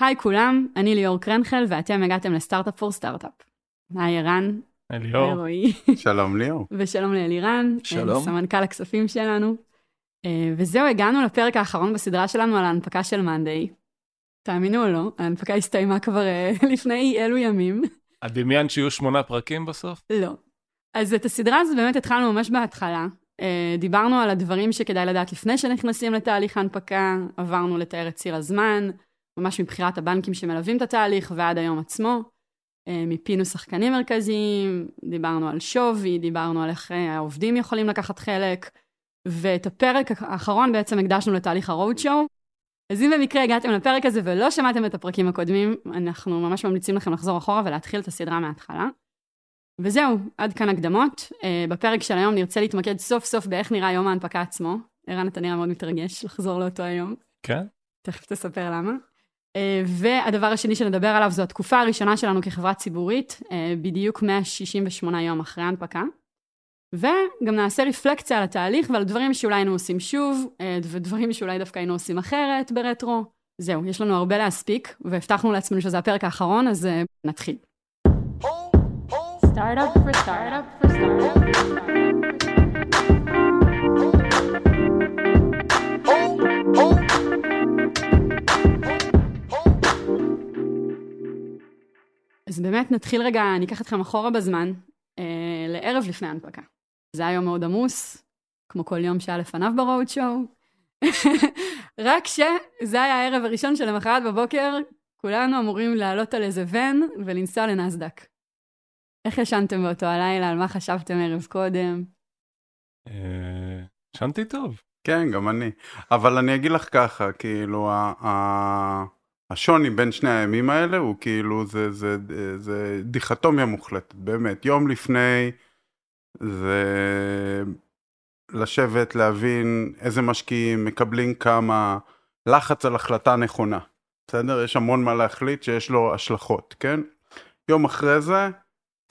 היי כולם, אני ליאור קרנחל ואתם הגעתם לסטארט-אפ פור סטארט-אפ. היי ערן. היי ליאור. שלום ליאור. ושלום לאלירן. שלום. סמנכ"ל הכספים שלנו. אה, וזהו, הגענו לפרק האחרון בסדרה שלנו על ההנפקה של מאנדיי. תאמינו או לא, ההנפקה הסתיימה כבר אה, לפני אלו ימים. את דמיינת שיהיו שמונה פרקים בסוף? לא. אז את הסדרה הזאת באמת התחלנו ממש בהתחלה. אה, דיברנו על הדברים שכדאי לדעת לפני שנכנסים לתהליך ההנפקה, עברנו לתאר את ציר הזמן, ממש מבחירת הבנקים שמלווים את התהליך ועד היום עצמו. אה, מיפינו שחקנים מרכזיים, דיברנו על שווי, דיברנו על איך אה, העובדים יכולים לקחת חלק, ואת הפרק האחרון בעצם הקדשנו לתהליך ה-road show. אז אם במקרה הגעתם לפרק הזה ולא שמעתם את הפרקים הקודמים, אנחנו ממש ממליצים לכם לחזור אחורה ולהתחיל את הסדרה מההתחלה. וזהו, עד כאן הקדמות. Uh, בפרק של היום נרצה להתמקד סוף סוף באיך נראה יום ההנפקה עצמו. ערן, אתה נראה מאוד מתרגש לחזור לאותו היום. כן. תכף תספר למה. Uh, והדבר השני שנדבר עליו זו התקופה הראשונה שלנו כחברה ציבורית, uh, בדיוק 168 יום אחרי ההנפקה. וגם נעשה רפלקציה על התהליך ועל דברים שאולי היינו עושים שוב, uh, ודברים שאולי דווקא היינו עושים אחרת ברטרו. זהו, יש לנו הרבה להספיק, והבטחנו לעצמנו שזה הפרק האחרון, אז נתחיל. Startup for startup for startup. אז באמת נתחיל רגע, אני אקח אתכם אחורה בזמן, אה, לערב לפני ההנפקה. זה היה יום מאוד עמוס, כמו כל יום שהיה לפניו ברוד שואו. רק שזה היה הערב הראשון שלמחרת בבוקר, כולנו אמורים לעלות על איזה ון ולנסוע לנסדק. איך ישנתם באותו הלילה? על מה חשבתם ערב קודם? אה, ישנתי טוב. כן, גם אני. אבל אני אגיד לך ככה, כאילו, ה- השוני בין שני הימים האלה הוא כאילו, זה, זה, זה, זה דיכטומיה מוחלטת, באמת. יום לפני זה לשבת, להבין איזה משקיעים, מקבלים כמה, לחץ על החלטה נכונה. בסדר? יש המון מה להחליט שיש לו השלכות, כן? יום אחרי זה,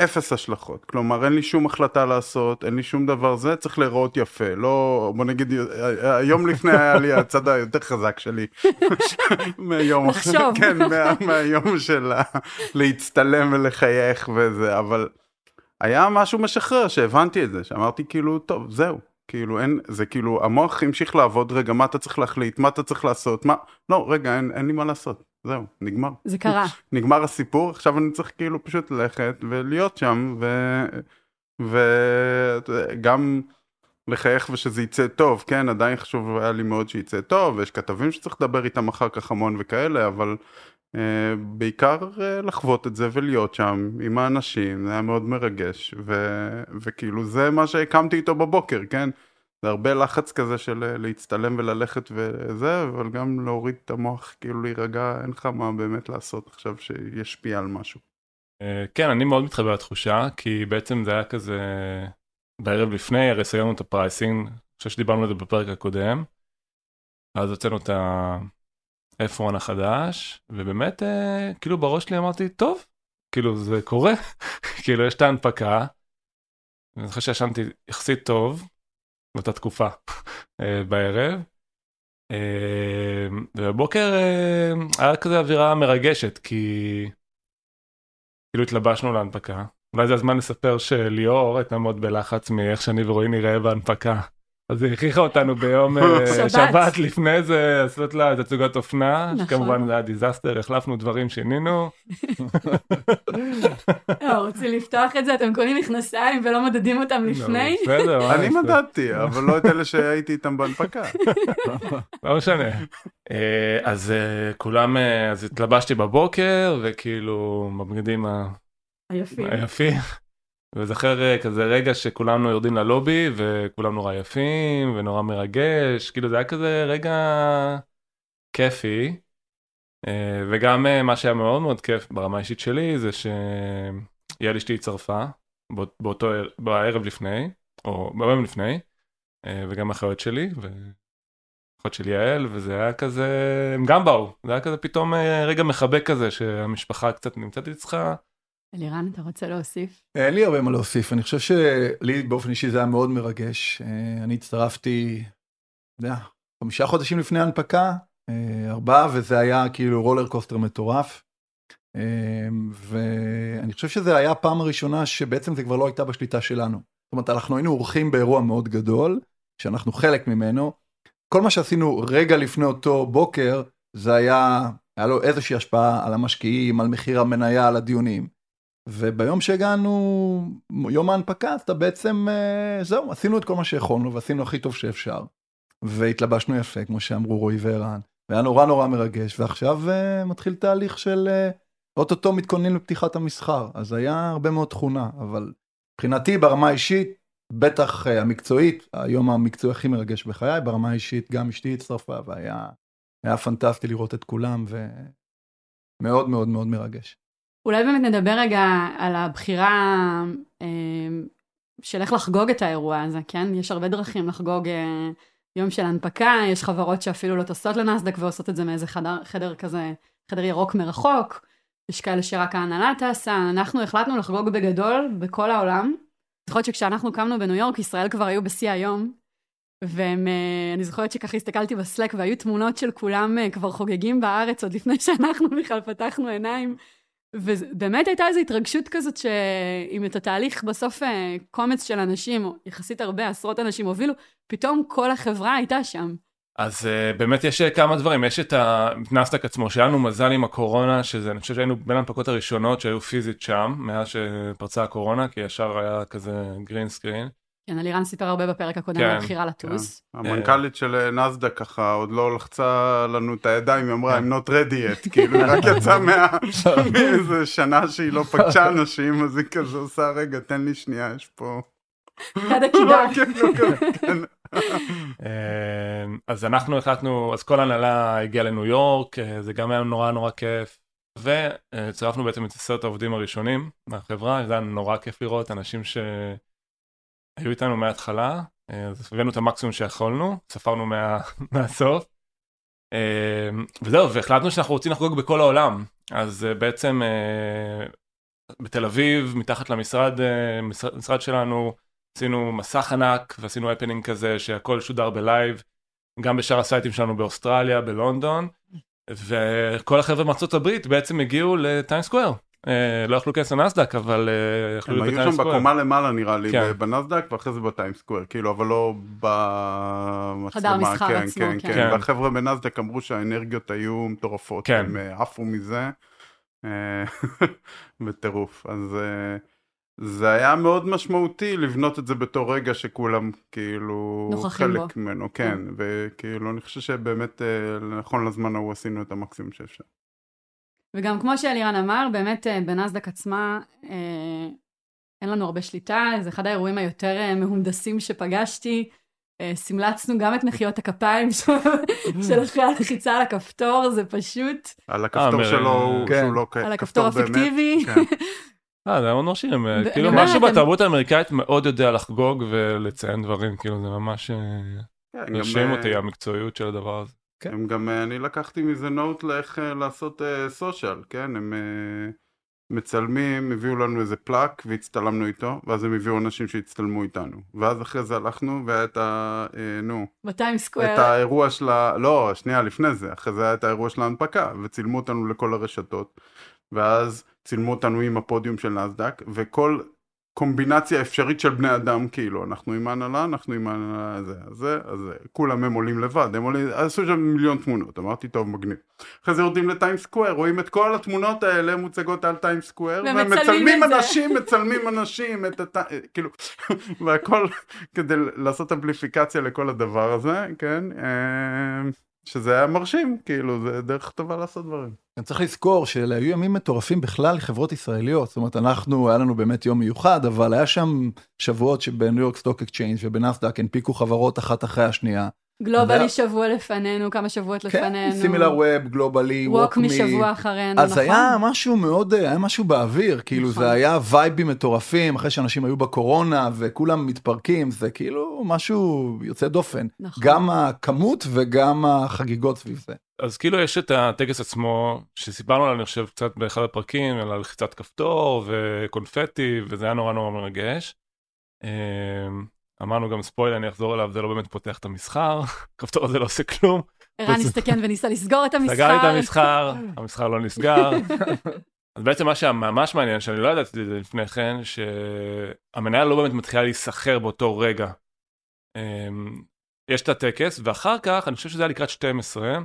אפס השלכות, כלומר אין לי שום החלטה לעשות, אין לי שום דבר זה, צריך להיראות יפה, לא, בוא נגיד, היום לפני היה לי הצד היותר חזק שלי, מהיום, לחשוב. כן, מה, מהיום של להצטלם ולחייך וזה, אבל היה משהו משחרר שהבנתי את זה, שאמרתי כאילו, טוב, זהו, כאילו אין, זה כאילו, המוח המשיך לעבוד, רגע, מה אתה צריך להחליט, מה אתה צריך לעשות, מה, לא, רגע, אין, אין לי מה לעשות, זהו, נגמר. זה קרה. נגמר הסיפור, עכשיו אני צריך כאילו פשוט ללכת ולהיות שם, וגם לחייך ושזה יצא טוב, כן, עדיין חשוב היה לי מאוד שיצא טוב, ויש כתבים שצריך לדבר איתם אחר כך המון וכאלה, אבל uh, בעיקר uh, לחוות את זה ולהיות שם עם האנשים, זה היה מאוד מרגש, ו, וכאילו זה מה שהקמתי איתו בבוקר, כן? זה הרבה לחץ כזה של אה, להצטלם וללכת וזה, אבל גם להוריד את המוח, כאילו להירגע, אין לך מה באמת לעשות עכשיו שישפיע על משהו. אה, כן, אני מאוד מתחבר לתחושה, כי בעצם זה היה כזה בערב לפני, הרי סיימנו את ה pricing, אני חושב שדיברנו על זה בפרק הקודם, אז הוצאנו את ה-F1 החדש, ובאמת, אה, כאילו בראש שלי אמרתי, טוב, כאילו זה קורה, כאילו יש את ההנפקה, אני זוכר שישנתי יחסית טוב, באותה תקופה, אה, בערב. אה, ובבוקר אה, היה כזה אווירה מרגשת, כי כאילו התלבשנו להנפקה. אולי זה הזמן לספר שליאור הייתה מאוד בלחץ מאיך שאני ורועי נראה בהנפקה. אז היא הכריחה אותנו ביום אה, שבת. לפני זה לעשות לה תצוגת אופנה, נכון. שכמובן זה היה דיזסטר, החלפנו דברים, שינינו. לא, רוצים לפתוח את זה, אתם קונים מכנסיים ולא מדדים אותם לפני? לא, בסדר, מה אני? מדדתי, אבל לא את אלה שהייתי איתם בהנפקה. לא משנה. אה, אז אה, כולם, אז התלבשתי בבוקר וכאילו בבגדים ה- היפים. וזוכר אה, כזה רגע שכולנו יורדים ללובי וכולם נורא יפים ונורא מרגש, כאילו זה היה כזה רגע כיפי. אה, וגם אה, מה שהיה מאוד מאוד כיף ברמה האישית שלי זה שיעל אשתי הצטרפה באות- באותו ער- בערב לפני, או ביום לפני, וגם אחיות שלי, ואחות של יעל, וזה היה כזה, הם גם באו, זה היה כזה פתאום רגע מחבק כזה שהמשפחה קצת נמצאת אצלך. אלירן, אתה רוצה להוסיף? אין לי הרבה מה להוסיף, אני חושב שלי באופן אישי זה היה מאוד מרגש. אה, אני הצטרפתי, אתה יודע, חמישה חודשים לפני ההנפקה, אה, ארבעה, וזה היה כאילו רולר קוסטר מטורף. אה, ואני חושב שזה היה הפעם הראשונה שבעצם זה כבר לא הייתה בשליטה שלנו. זאת אומרת, אנחנו היינו אורחים באירוע מאוד גדול, שאנחנו חלק ממנו. כל מה שעשינו רגע לפני אותו בוקר, זה היה, היה לו איזושהי השפעה על המשקיעים, על מחיר המניה, על הדיונים. וביום שהגענו, יום ההנפקה, אז אתה בעצם, אה, זהו, עשינו את כל מה שיכולנו ועשינו הכי טוב שאפשר. והתלבשנו יפה, כמו שאמרו רועי וערן, והיה נורא נורא מרגש, ועכשיו uh, מתחיל תהליך של uh, אוטוטו מתכוננים לפתיחת המסחר, אז היה הרבה מאוד תכונה, אבל מבחינתי ברמה האישית, בטח uh, המקצועית, היום המקצועי הכי מרגש בחיי, ברמה האישית גם אשתי הצטרפה, והיה פנטסטי לראות את כולם, ומאוד מאוד מאוד מרגש. אולי באמת נדבר רגע על הבחירה אה, של איך לחגוג את האירוע הזה, כן? יש הרבה דרכים לחגוג אה, יום של הנפקה, יש חברות שאפילו לא טוסות לנסדק ועושות את זה מאיזה חדר, חדר כזה, חדר ירוק מרחוק, יש כאלה שרק ההנהלה טסה, אנחנו החלטנו לחגוג בגדול בכל העולם. זוכרת שכשאנחנו קמנו בניו יורק, ישראל כבר היו בשיא היום, ואני זוכרת שככה הסתכלתי בסלק והיו תמונות של כולם אה, כבר חוגגים בארץ עוד לפני שאנחנו בכלל פתחנו עיניים. ובאמת הייתה איזו התרגשות כזאת שאם את התהליך בסוף אה, קומץ של אנשים, או יחסית הרבה, עשרות אנשים הובילו, פתאום כל החברה הייתה שם. אז uh, באמת יש אה, כמה דברים, יש את הנסדק עצמו, שהיה לנו מזל עם הקורונה, שזה, אני חושב שהיינו בין ההנפקות הראשונות שהיו פיזית שם, מאז שפרצה הקורונה, כי ישר היה כזה גרין סקרין. כן, אלירן סיפר הרבה בפרק הקודם על כן, הבחירה לטוס. כן. המנכ"לית של אה, נסדק ככה עוד לא לחצה לנו את הידיים, היא אמרה, I'm not ready yet, כאילו, רק יצאה מאיזה שנה שהיא לא פגשה אנשים, אז היא כזה עושה, רגע, תן לי שנייה, יש פה... יד הקידה. כן, אה, אז אנחנו החלטנו, אז כל הנהלה הגיעה לניו יורק, אה, זה גם היה נורא נורא כיף. וצירפנו בעצם את עשרת העובדים הראשונים מהחברה, זה היה נורא כיף לראות אנשים ש... היו איתנו מההתחלה, אה, אז הבאנו את המקסימום שיכולנו, ספרנו מה, מהסוף. אה, וזהו, והחלטנו שאנחנו רוצים לחגוג בכל העולם. אז אה, בעצם בתל אביב, מתחת למשרד משרד, משרד שלנו, עשינו מסך ענק ועשינו הפנינג כזה שהכל שודר ב live, גם בשאר הסייטים שלנו באוסטרליה, בלונדון, וכל החבר'ה מארצות הברית בעצם הגיעו לטיים סקוויר. אה, לא יכלו להיכנס לנסדק אבל אה, יכלו להיות בטיים סקוויר. הם היו שם בקומה למעלה נראה לי כן. בנסדק ואחרי זה בטיים סקוויר כאילו אבל לא במצלמה. חדר מסחר כן, עצמו כן, כן. כן. והחבר'ה בנסדק אמרו שהאנרגיות היו מטורפות. כן. הם אה, עפו מזה. בטירוף אז זה היה מאוד משמעותי לבנות את זה בתור רגע שכולם כאילו חלק בו. ממנו כן וכאילו אני חושב שבאמת נכון לזמן ההוא עשינו את המקסימום שאפשר. וגם כמו שאלירן אמר, באמת אה, בנסדק עצמה אה, אין לנו הרבה שליטה, זה אחד האירועים היותר אה, מהונדסים שפגשתי. סמלצנו גם את מחיאות הכפיים של אחרי הלחיצה על הכפתור, זה פשוט... על הכפתור שלו, כן. שהוא לא על הכפתור הפיקטיבי. כן. אה, זה מאוד מרשים, כאילו משהו בתרבות האמריקאית מאוד יודע לחגוג ולציין דברים, כאילו זה ממש מרשים אותי המקצועיות של הדבר הזה. כן. הם גם, אה, אני לקחתי מזה נוט לאיך אה, לעשות סושיאל, אה, כן? הם מצלמים, הביאו לנו איזה פלאק והצטלמנו איתו, ואז הם הביאו אנשים שהצטלמו איתנו. ואז אחרי זה הלכנו והיה את ה... נו. בטיים סקוויר. את האירוע של ה... לא, שנייה לפני זה, אחרי זה היה את האירוע של ההנפקה, וצילמו אותנו לכל הרשתות. ואז צילמו אותנו עם הפודיום של נסדק, וכל קומבינציה אפשרית של בני אדם כאילו אנחנו עם ההנהלה אנחנו עם ההנהלה הזה הזה אז כולם הם עולים לבד הם עולים עשו שם מיליון תמונות אמרתי טוב מגניב. אחרי זה יורדים לטיים סקוויר רואים את כל התמונות האלה מוצגות על טיים סקוויר ומצלמים אנשים מצלמים אנשים את הת... כאילו והכל כדי לעשות אמפליפיקציה לכל הדבר הזה כן אה, שזה היה מרשים, כאילו, זה דרך טובה לעשות דברים. אני צריך לזכור שאלה היו ימים מטורפים בכלל לחברות ישראליות, זאת אומרת, אנחנו, היה לנו באמת יום מיוחד, אבל היה שם שבועות שב New York Stock Exchange ובנסדק הנפיקו חברות אחת אחרי השנייה. Global-e שבוע לפנינו, כמה שבועות כן, לפנינו. כן, Similar Web, Global-e, WalkMe. משבוע אחרינו, נכון? אז היה משהו מאוד, היה משהו באוויר, כאילו נכון. זה היה וייבים מטורפים, אחרי שאנשים היו בקורונה וכולם מתפרקים, זה כאילו משהו יוצא דופן. נכון. גם הכמות וגם החגיגות סביב זה. אז כאילו יש את הטקס עצמו, שסיפרנו עליו אני חושב קצת באחד הפרקים, על לחיצת כפתור וקונפטי, וזה היה נורא נורא מרגש. אמ, אמרנו גם ספוילר, אני אחזור אליו, זה לא באמת פותח את המסחר, הכפתור הזה לא עושה כלום, ערן הסתכן וניסה לסגור את המסחר. סגר את המסחר, המסחר לא נסגר. אז בעצם מה שממש מעניין, שאני לא ידעתי את זה לפני כן, שהמניה לא באמת מתחילה להיסחר באותו רגע. אמ, יש את הטקס, ואחר כך, אני חושב שזה היה לקראת 12, אה,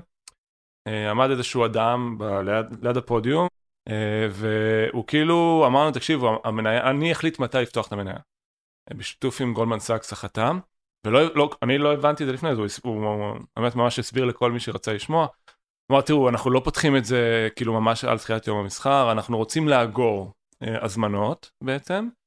עמד איזשהו אדם ב- ליד, ליד הפודיום, אה, והוא כאילו אמר לנו, תקשיבו, המניה, אני אחליט מתי לפתוח את המניה. אה, בשיתוף עם גולדמן סאקס החתם, ולא, לא, אני לא הבנתי את זה לפני זה, הוא, באמת ממש הסביר לכל מי שרצה לשמוע. הוא אמר, תראו, אנחנו לא פותחים את זה כאילו ממש על תחילת יום המסחר, אנחנו רוצים לאגור אה, הזמנות בעצם, אה,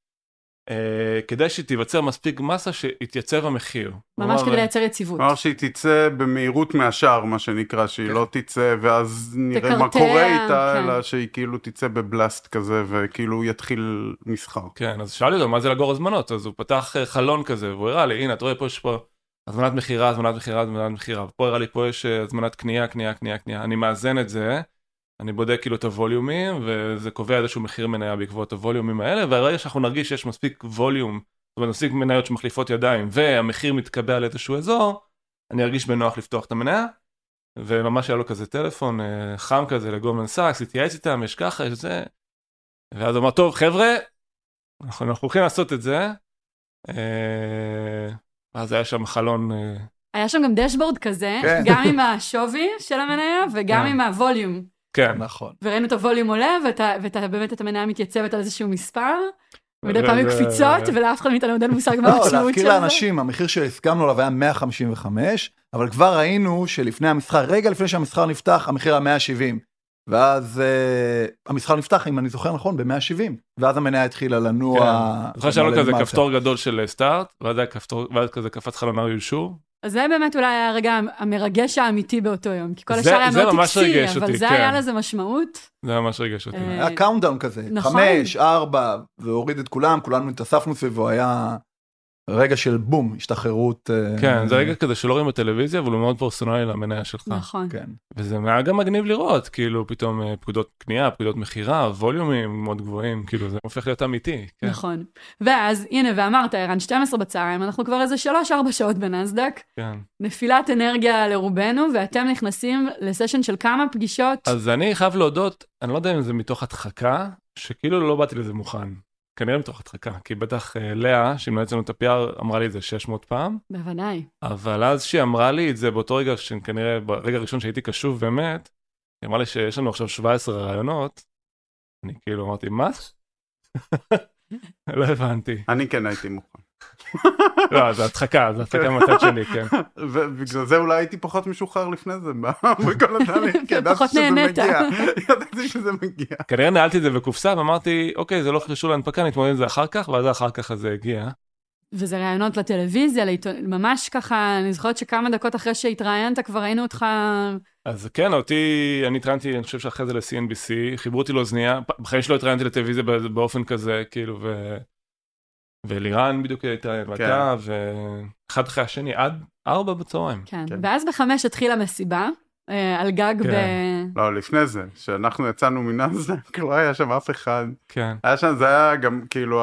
כדי שתיווצר מספיק מסה שיתייצב המחיר. ממש כלומר, כדי לייצר יציבות. כלומר שהיא תצא במהירות מהשער מה שנקרא שהיא לא תצא ואז נראה מה קורה איתה כן. אלא שהיא כאילו תצא בבלאסט כזה וכאילו יתחיל מסחר. כן, אז שאלתי אותו, מה זה לאגור הזמנות? אז הוא פתח אה, חלון כזה, והוא הראה לי, הנה, אתה רואה פה יש פה הזמנת מכירה, הזמנת מכירה, הזמנת מכירה, ופה הראה לי, פה יש אה, הזמנת קנייה, קנייה, קנייה, קנייה. אני מאזן את זה, אני בודק כאילו את הווליומים, וזה קובע איזשהו מחיר מניה בעקבות הווליומים האלה, והרגע שאנחנו נרגיש שיש מספיק ווליום, זאת אומרת, מספיק מניות שמחליפות ידיים, והמחיר מתקבע לאיזשהו אזור, אני ארגיש בנוח לפתוח את המניה. וממש היה לו כזה טלפון אה, חם כזה לגולדמן סאקס, התייעץ איתם, יש ככה, יש זה. ואז הוא אמר, טוב, חבר'ה, אנחנו, אנחנו הולכים לעשות את זה. אה, אז היה שם חלון, אה, היה שם גם dashboard כזה, כן. גם עם השווי של המניה וגם כן. עם ה volume. כן. נכון. וראינו את ה volume עולה, ואתה, ואתה באמת את המניה מתייצבת על איזשהו מספר, מדי פעם היו קפיצות, ולאף אחד מאיתנו אין מושג מה לא, המשמעות של להזכיר זה. לאנשים, המחיר שהסכמנו עליו היה 155, אבל כבר ראינו שלפני המסחר, רגע לפני שהמסחר נפתח, המחיר היה 170. ואז uh, המסחר נפתח, אם אני זוכר נכון, ב-170. ואז המניה התחילה לנוע. אני זוכר שהיה לו כזה. כפתור גדול של סטארט, ואז כזה קפץ חלון ארי אישור. אז זה באמת אולי היה הרגע המרגש האמיתי באותו יום, כי כל השאר היה זה מאוד ממש טקסי, אבל אותי, זה כן. היה לזה משמעות. זה ממש ריגש אותי. אה, היה countdown כזה, נכון. חמש, ארבע, והוריד את כולם, כולנו התאספנו סביבו, היה רגע של בום, השתחררות. אה, כן, זה רגע כזה שלא רואים בטלוויזיה, אבל הוא מאוד פרסונלי למניה שלך. נכון. כן. וזה היה גם מגניב לראות, כאילו פתאום אה, פקודות קנייה, פקודות מכירה, ווליומים מאוד גבוהים, כאילו זה הופך להיות אמיתי. כן. נכון. ואז, הנה, ואמרת, ערן, 12 בצהריים, אנחנו כבר איזה 3-4 שעות בנסדק, כן. נפילת אנרגיה לרובנו, ואתם נכנסים לסשן של כמה פגישות. אז אני חייב להודות, אני לא יודע אם זה מתוך הדחקה, שכאילו לא באתי לזה מוכן. כנראה מתוך הדחקה, כי בטח אה, לאה, שהיא מנהלת לנו את ה-PR, אמרה לי את זה 600 פעם, בוודאי. אבל אז שהיא אמרה לי את זה באותו רגע, שכנראה ברגע הראשון שהייתי קשוב באמת, היא אמרה לי שיש לנו עכשיו 17 רעיונות, אני כאילו אמרתי, מה? לא הבנתי. אני כן הייתי מוכן. לא, זה הדחקה, זה הדחקה מהצד שלי, כן. ובגלל זה אולי הייתי פחות משוחרר לפני זה בכל התהליך. כי ידעתי שזה. מגיע. ידעתי שזה מגיע. כנראה נעלתי את זה בקופסה ואמרתי, אוקיי, זה לא קשור להנפקה, נתמודד עם זה אחר כך, ואז אחר כך זה הגיע. וזה ראיונות לטלוויזיה, לעיתון... ממש ככה, אני זוכרת שכמה דקות אחרי שהתראיינת, כבר ראינו אותך... אז כן, אותי, אני התראיינתי, אני חושב שאחרי זה ל-CNBC, חיברו אותי לאוזנייה, בחיים שלא התראיינתי לטלוויזיה בא- באופן כזה, כאילו, ו... ולירן בדיוק התראיין, ואתה, ואחד אחרי השני, עד ארבע בצהריים. כן. כן. ואז בחמש התחילה מסיבה, על גג כן. ב... לא, לפני זה, כשאנחנו יצאנו מנאסדק, לא היה שם אף אחד. כן. היה שם, זה היה גם כאילו,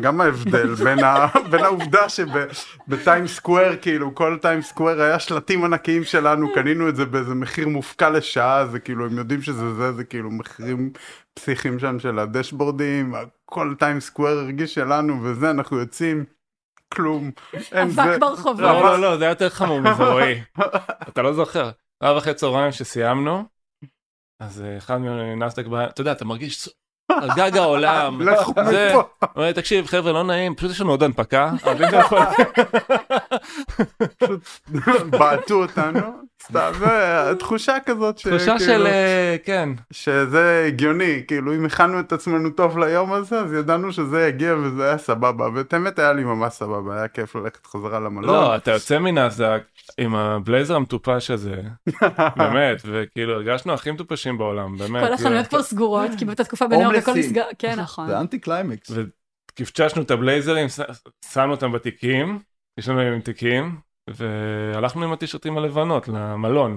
גם ההבדל בין ה- בין העובדה שבטיים סקוואר, כאילו, כל טיים סקוואר היה שלטים ענקיים שלנו, קנינו את זה באיזה מחיר מופקע לשעה, זה כאילו, הם יודעים שזה זה, זה כאילו מחירים פסיכיים שם של הדשבורדים, כל טיים סקוואר הרגיש שלנו, וזה, אנחנו יוצאים, כלום. אבק ברחובות. לא, לא, לא, זה היה יותר חמור מזה, רועי. אתה לא זוכר. ארבע אחרי צהריים שסיימנו, אז אה, אחד מנסדק בא, אתה יודע, אתה מרגיש על גג העולם. זה- אומר, תקשיב, חבר'ה, לא נעים, פשוט יש לנו עוד הנפקה. יכול- בעטו אותנו, סתם, זה תחושה כזאת, תחושה שכאילו- של, אה, כן. שזה הגיוני, כאילו אם הכנו את עצמנו טוב ליום הזה, אז ידענו שזה יגיע וזה היה סבבה, ואת האמת היה לי ממש סבבה, היה כיף ללכת חזרה למלון. לא, אתה יוצא מנסדק עם הבלייזר המטופש הזה, באמת, וכאילו הרגשנו הכי מטופשים בעולם, באמת. כל החנויות כבר סגורות, כי באותה תקופה בניו יורק הכל. נסגר. כן, נכון. זה אנטי קליימקס. וקיווצ'צ'נו את הבלייזרים, ש- שמנו אותם בתיקים, יש לנו עם תיקים, והלכנו עם הטישרטים הלבנות למלון,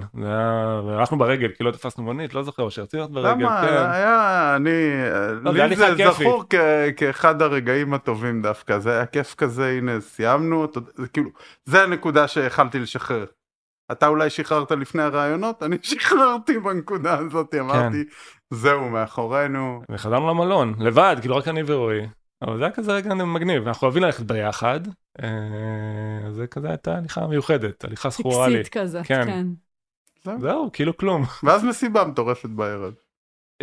והלכנו ברגל, כי לא תפסנו מונית, לא זוכר, או שרצינו ללכת ברגל, למה? כן. היה, אני, לא, לי זה. זכור כ- כאחד הרגעים הטובים דווקא, זה היה כיף כזה, הנה סיימנו, אתה זה כאילו, זה הנקודה שהחלתי לשחרר. אתה אולי שחררת לפני הרעיונות, אני שחררתי בנקודה הזאת, אמרתי, זהו, מאחורינו. וחזרנו למלון, לבד, כאילו רק אני ורועי. אבל זה היה כזה רגע מגניב, אנחנו אוהבים ללכת ביחד. אה, זה כזה הייתה הליכה מיוחדת, הליכה זכורה לי. טקסית כזאת, כן. כן. זהו, כאילו כלום. ואז מסיבה מטורפת בערב.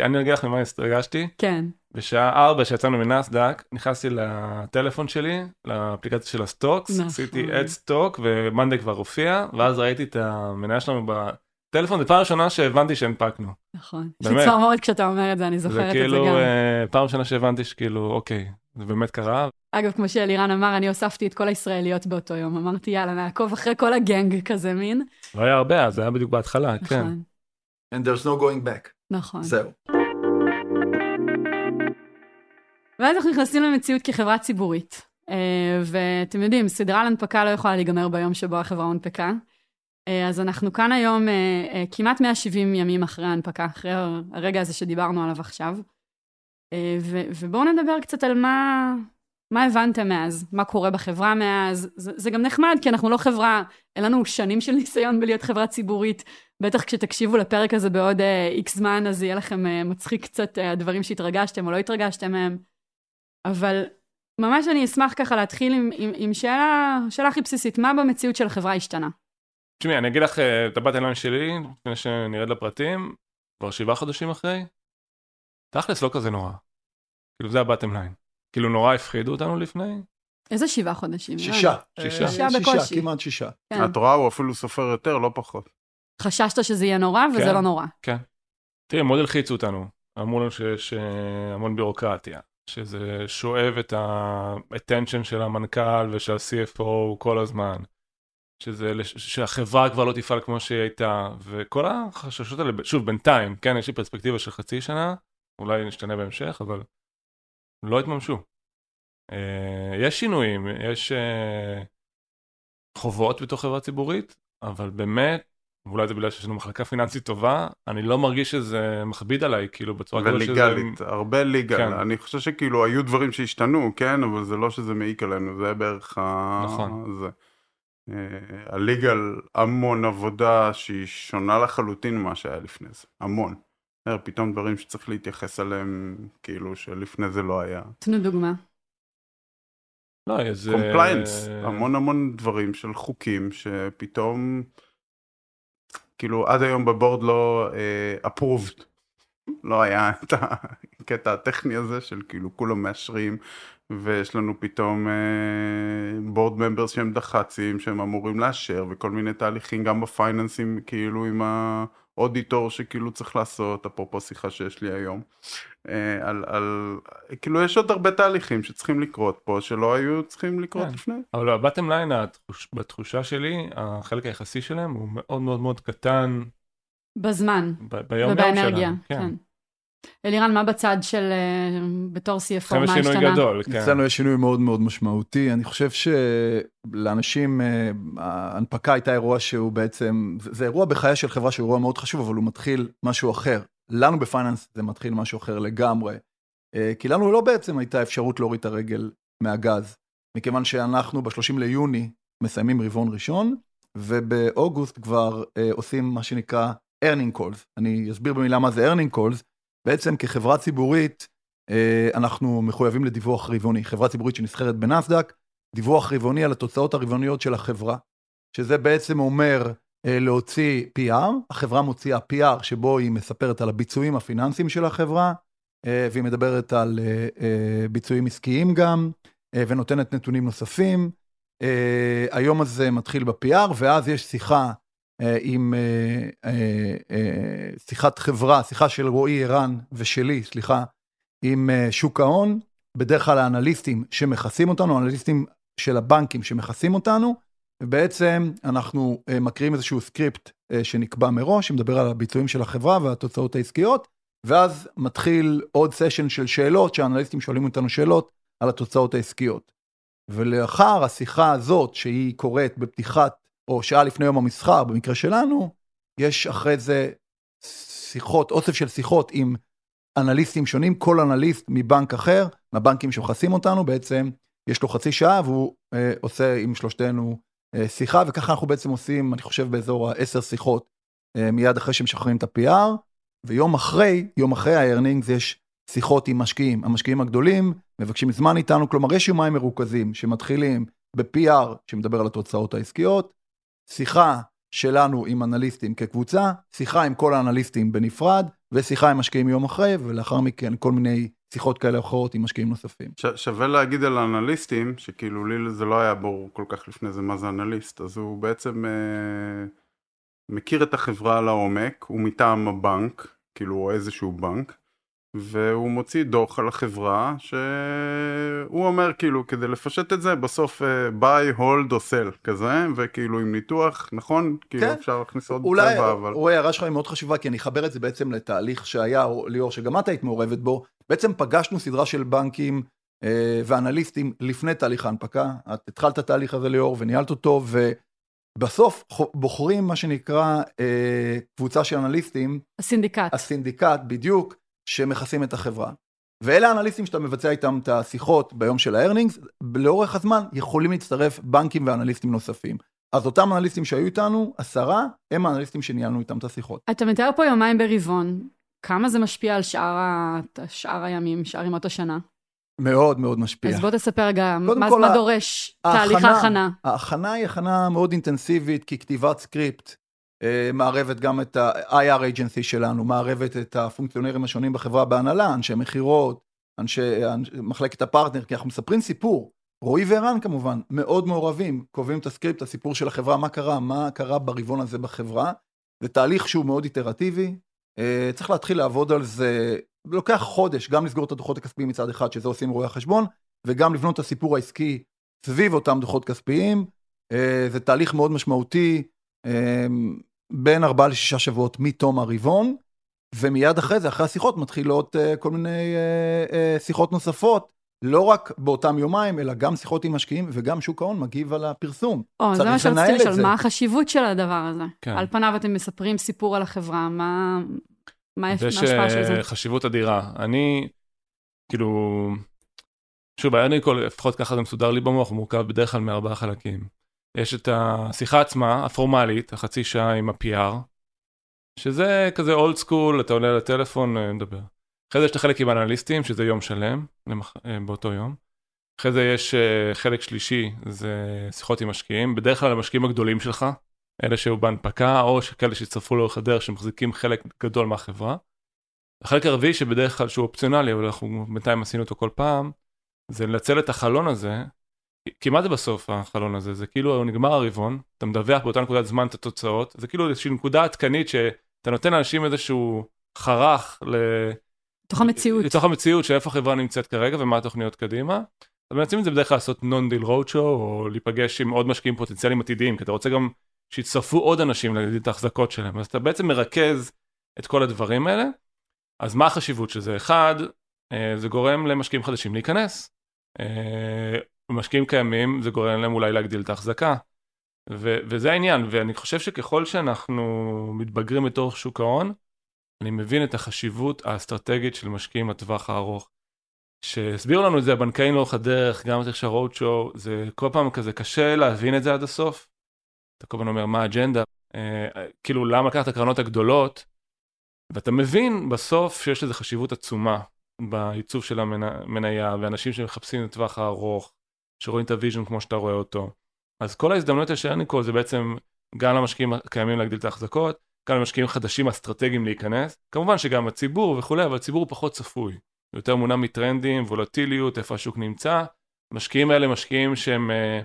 אני אגיד לך ממה הרגשתי. כן. בשעה 4 שיצאנו מנסדק, נכנסתי לטלפון שלי, לאפליקציה של ה Stocks, נכון. עשיתי add stock ו monday כבר הופיע, ואז ראיתי את המניה שלנו בטלפון, זו פעם ראשונה שהבנתי שהנפקנו. נכון. יש לי צמרמורת כשאתה אומר את זה, אני זה זוכרת את זה כאילו גם. אה, פעם ראשונה שהבנתי שכאילו, אוקיי, זה באמת קרה. אגב, כמו שאלירן אמר, אני הוספתי את כל הישראליות באותו יום. אמרתי, יאללה, נעקוב אחרי כל הגנג כזה מין. לא היה הרבה אז, זה היה בדיוק בהתחלה, כן. נכון, And there's no going back. נכון. זהו. ואז אנחנו נכנסים למציאות כחברה ציבורית. אה, ואתם יודעים, סדרה על הנפקה לא יכולה להיגמר ביום שבו החברה הונפקה. אה, אז אנחנו כאן היום אה, אה, כמעט 170 ימים אחרי ההנפקה, אחרי הרגע הזה שדיברנו עליו עכשיו. ו- ובואו נדבר קצת על מה, מה הבנתם מאז, מה קורה בחברה מאז. זה, זה גם נחמד, כי אנחנו לא חברה, אין לנו שנים של ניסיון בלהיות חברה ציבורית. בטח כשתקשיבו לפרק הזה בעוד איקס uh, זמן, אז יהיה לכם uh, מצחיק קצת הדברים שהתרגשתם או לא התרגשתם מהם. אבל ממש אני אשמח ככה להתחיל עם, עם, עם שאלה, שאלה הכי בסיסית, מה במציאות של החברה השתנה? תשמעי, אני אגיד לך אה, את הבת עיניים שלי, לפני שנרד לפרטים, כבר שבעה חודשים אחרי, תכלס לא כזה נורא. כאילו זה הבטם ליין. כאילו נורא הפחידו אותנו לפני, איזה שבעה חודשים? שישה. שישה. אה, שישה בקושי. כמעט שישה. כן. את רואה, הוא אפילו סופר יותר, לא פחות. חששת שזה יהיה נורא, וזה כן. לא נורא. תראי, מאוד הלחיצו אותנו. אמרו לנו שיש אה, המון ביורוקרטיה, שזה שואב את ה-attention של המנכ"ל ושל ה-CFO כל הזמן, שזה, שהחברה כבר לא תפעל כמו שהיא הייתה, וכל החששות האלה, שוב, בינתיים, כן, יש לי פרספקטיבה של חצי שנה, אולי נשתנה בהמשך, אבל לא התממשו. אה, יש שינויים, יש אה, חובות בתוך חברה ציבורית, אבל באמת, ואולי זה בגלל שיש לנו מחלקה פיננסית טובה, אני לא מרגיש שזה מכביד עליי, כאילו בצורה כזאת שזה... וליגלית, הרבה ליגל. כן. אני חושב שכאילו היו דברים שהשתנו, כן, אבל זה לא שזה מעיק עלינו, זה בערך ה... נכון. זה. אה, ה legal המון עבודה שהיא שונה לחלוטין ממה שהיה לפני זה, המון. אה, פתאום דברים שצריך להתייחס אליהם, כאילו שלפני זה לא היה. תנו דוגמה. לא, איזה... compliance, המון המון דברים של חוקים שפתאום, כאילו עד היום ב board לא approved, לא היה את הקטע הטכני הזה של כאילו כולם מאשרים ויש לנו פתאום board uh, members שהם דח"צים שהם אמורים לאשר וכל מיני תהליכים גם בפייננסים כאילו עם ה auditor שכאילו צריך לעשות אפרופו שיחה שיש לי היום. אה, על, על, כאילו יש עוד הרבה תהליכים שצריכים לקרות פה שלא היו צריכים לקרות כן. לפני. אבל ה bottom line. בתחושה שלי, החלק היחסי שלהם הוא מאוד מאוד מאוד קטן בזמן ב- ביום יום ובאנרגיה. שלהם. כן. אלירן, מה בצד של אה, בתור CFO, לכם יש מה שינוי השתנה? גדול, כן. אצלנו יש שינוי מאוד מאוד משמעותי. אני חושב שלאנשים, אה, ההנפקה הייתה אירוע שהוא בעצם, זה אירוע בחיי של חברה שהוא אירוע מאוד חשוב, אבל הוא מתחיל משהו אחר. לנו בפייננס זה מתחיל משהו אחר לגמרי. אה, כי לנו לא בעצם הייתה אפשרות להוריד את הרגל מהגז, מכיוון שאנחנו ב-30 ליוני מסיימים רבעון ראשון, ובאוגוסט כבר עושים מה שנקרא earning calls. אני אסביר במילה מה זה earning calls. בעצם כחברה ציבורית, אה, אנחנו מחויבים לדיווח רבעוני. חברה ציבורית שנסחרת בנסדק, דיווח רבעוני על התוצאות הרבעוניות של החברה, שזה בעצם אומר אה, להוציא PR, החברה מוציאה PR שבו היא מספרת על הביצועים הפיננסיים של החברה, אה, והיא מדברת על ביצועים עסקיים גם, ונותנת נתונים נוספים. היום הזה מתחיל ב-PR, ואז יש שיחה עם אה, אה, אה, שיחת חברה, שיחה של רועי, ערן ושלי, סליחה, עם אה, שוק ההון, בדרך כלל האנליסטים שמכסים אותנו, האנליסטים של הבנקים שמכסים אותנו, ובעצם אנחנו אה, מקריאים איזשהו script אה, שנקבע מראש, שמדבר על הביצועים של החברה והתוצאות העסקיות, ואז מתחיל עוד session של שאלות, שהאנליסטים שואלים אותנו שאלות על התוצאות העסקיות. ולאחר השיחה הזאת, שהיא קורית בפתיחת, או שעה לפני יום המסחר, במקרה שלנו, יש אחרי זה שיחות, אוסף של שיחות עם אנליסטים שונים, כל אנליסט מבנק אחר, מהבנקים שמכסים אותנו, בעצם יש לו חצי שעה והוא אה, עושה עם שלושתנו אה, שיחה, וככה אנחנו בעצם עושים, אני חושב, באזור ה-10 שיחות אה, מיד אחרי שמשחררים את ה-PR, ויום אחרי, יום אחרי ה-earnings יש שיחות עם משקיעים. המשקיעים הגדולים מבקשים זמן איתנו, כלומר יש יומיים מרוכזים שמתחילים ב-PR, שמדבר על התוצאות העסקיות, שיחה שלנו עם אנליסטים כקבוצה, שיחה עם כל האנליסטים בנפרד, ושיחה עם משקיעים יום אחרי, ולאחר מכן כל מיני שיחות כאלה אחרות עם משקיעים נוספים. ש- שווה להגיד על האנליסטים, שכאילו לי זה לא היה ברור כל כך לפני זה מה זה אנליסט, אז הוא בעצם אה, מכיר את החברה לעומק, הוא מטעם הבנק, כאילו או איזשהו בנק, והוא מוציא דוח על החברה, שהוא אומר כאילו כדי לפשט את זה, בסוף אה, buy, hold או sell כזה, וכאילו עם ניתוח, נכון? כאילו כן. אפשר להכניס עוד אולי, צבע, אבל... רועי, ההערה שלך היא מאוד חשובה, כי אני אחבר את זה בעצם לתהליך שהיה, או- ליאור, שגם את היית מעורבת בו. בעצם פגשנו סדרה של בנקים אה, ואנליסטים לפני תהליך ההנפקה. את התחלת את התהליך הזה, ליאור, וניהלת אותו, ובסוף בוחרים מה שנקרא אה, קבוצה של אנליסטים, ה syndicate. ה syndicate בדיוק, שמכסים את החברה. ואלה האנליסטים שאתה מבצע איתם את השיחות ביום של ה earnings, לאורך הזמן יכולים להצטרף בנקים ואנליסטים נוספים. אז אותם אנליסטים שהיו איתנו, עשרה, הם האנליסטים שניהלנו איתם את השיחות. אתה מתאר פה יומיים ברבעון, כמה זה משפיע על שאר, ה... שאר הימים, שאר ימות השנה? מאוד מאוד משפיע. אז בוא תספר רגע, מה, כל, מה ה- דורש תהליך ההכנה? ההכנה היא הכנה מאוד אינטנסיבית, כי כתיבת script מערבת גם את ה-IR agency שלנו, מערבת את הפונקציונרים השונים בחברה בהנהלה, אנשי מכירות, אנשי אנש- מחלקת הפרטנר, כי אנחנו מספרים סיפור. רועי וערן כמובן, מאוד מעורבים, קובעים את ה script, הסיפור של החברה, מה קרה, מה קרה ברבעון הזה בחברה. זה תהליך שהוא מאוד איטרטיבי, אה, צריך להתחיל לעבוד על זה, לוקח חודש, גם לסגור את הדוחות הכספיים מצד אחד, שזה עושים רואי החשבון, וגם לבנות את הסיפור העסקי סביב אותם דוחות כספיים. אה, זה תהליך מאוד משמעותי, אה, בין ארבעה לשישה שבועות מתום הרבעון, ומיד אחרי זה, אחרי השיחות, מתחילות אה, כל מיני אה, אה, שיחות נוספות, לא רק באותם יומיים, אלא גם שיחות עם משקיעים, וגם שוק ההון מגיב על הפרסום. או, זה צריך מה שרציתי לנהל את לשאול, זה. מה החשיבות של הדבר הזה? כן. על פניו אתם מספרים סיפור על החברה, מה, מה יש- יש ההשפעה של זה? אה, חשיבות אדירה. אני, כאילו, שוב, אני כל, לפחות ככה זה מסודר לי במוח, הוא מורכב בדרך כלל מארבעה חלקים. יש את השיחה עצמה, הפורמלית, החצי שעה עם ה-PR, שזה כזה אולד סקול, אתה עולה לטלפון, אה, מדבר. אחרי זה יש את החלק עם האנליסטים, שזה יום שלם, למח... אה, באותו יום. אחרי זה יש אה, חלק שלישי, זה שיחות עם משקיעים, בדרך כלל המשקיעים הגדולים שלך, אלה שהיו בהנפקה, או כאלה שהצטרפו לאורך הדרך, שמחזיקים חלק גדול מהחברה. החלק הרביעי שבדרך כלל שהוא אופציונלי, אבל אנחנו בינתיים עשינו אותו כל פעם, זה לנצל את החלון הזה, כי מה זה בסוף החלון הזה? זה כאילו נגמר הרבעון, אתה מדווח באותה נקודת זמן את התוצאות, זה כאילו איזושהי נקודה עדכנית שאתה נותן לאנשים איזשהו חרך ל... תוך המציאות. לתוך המציאות של איפה החברה נמצאת כרגע ומה התוכניות קדימה. אז מנסים את זה בדרך כלל לעשות non-deal roadshow או להיפגש עם עוד משקיעים פוטנציאליים עתידיים כי אתה רוצה גם שיצטרפו עוד אנשים להגדיל את ההחזקות שלהם אז אתה בעצם מרכז את כל הדברים האלה. אז מה החשיבות של זה? אחד, אה, זה גורם למשקיעים חדשים להיכנס. משקיעים קיימים זה גורם להם אולי להגדיל את ההחזקה. וזה העניין ואני חושב שככל שאנחנו מתבגרים בתוך שוק ההון אני מבין את החשיבות האסטרטגית של משקיעים לטווח הארוך. שהסבירו לנו את זה הבנקאים לאורך הדרך, גם בתוך הרוד שואו, זה כל פעם כזה קשה להבין את זה עד הסוף. אתה כל הזמן אומר מה האג'נדה, אה, כאילו למה לקחת את הקרנות הגדולות, ואתה מבין בסוף שיש לזה חשיבות עצומה בעיצוב של המניה, ואנשים שמחפשים את הטווח הארוך, שרואים את ה vision כמו שאתה רואה אותו. אז כל ההזדמנויות של earning call זה בעצם גם למשקיעים הקיימים להגדיל את ההחזקות, גם למשקיעים חדשים אסטרטגיים להיכנס, כמובן שגם הציבור וכולי, אבל הציבור פחות צפוי. יותר מונע מטרנדים, וולטיליות, איפה השוק נמצא. המשקיעים האלה משקיעים שהם אה,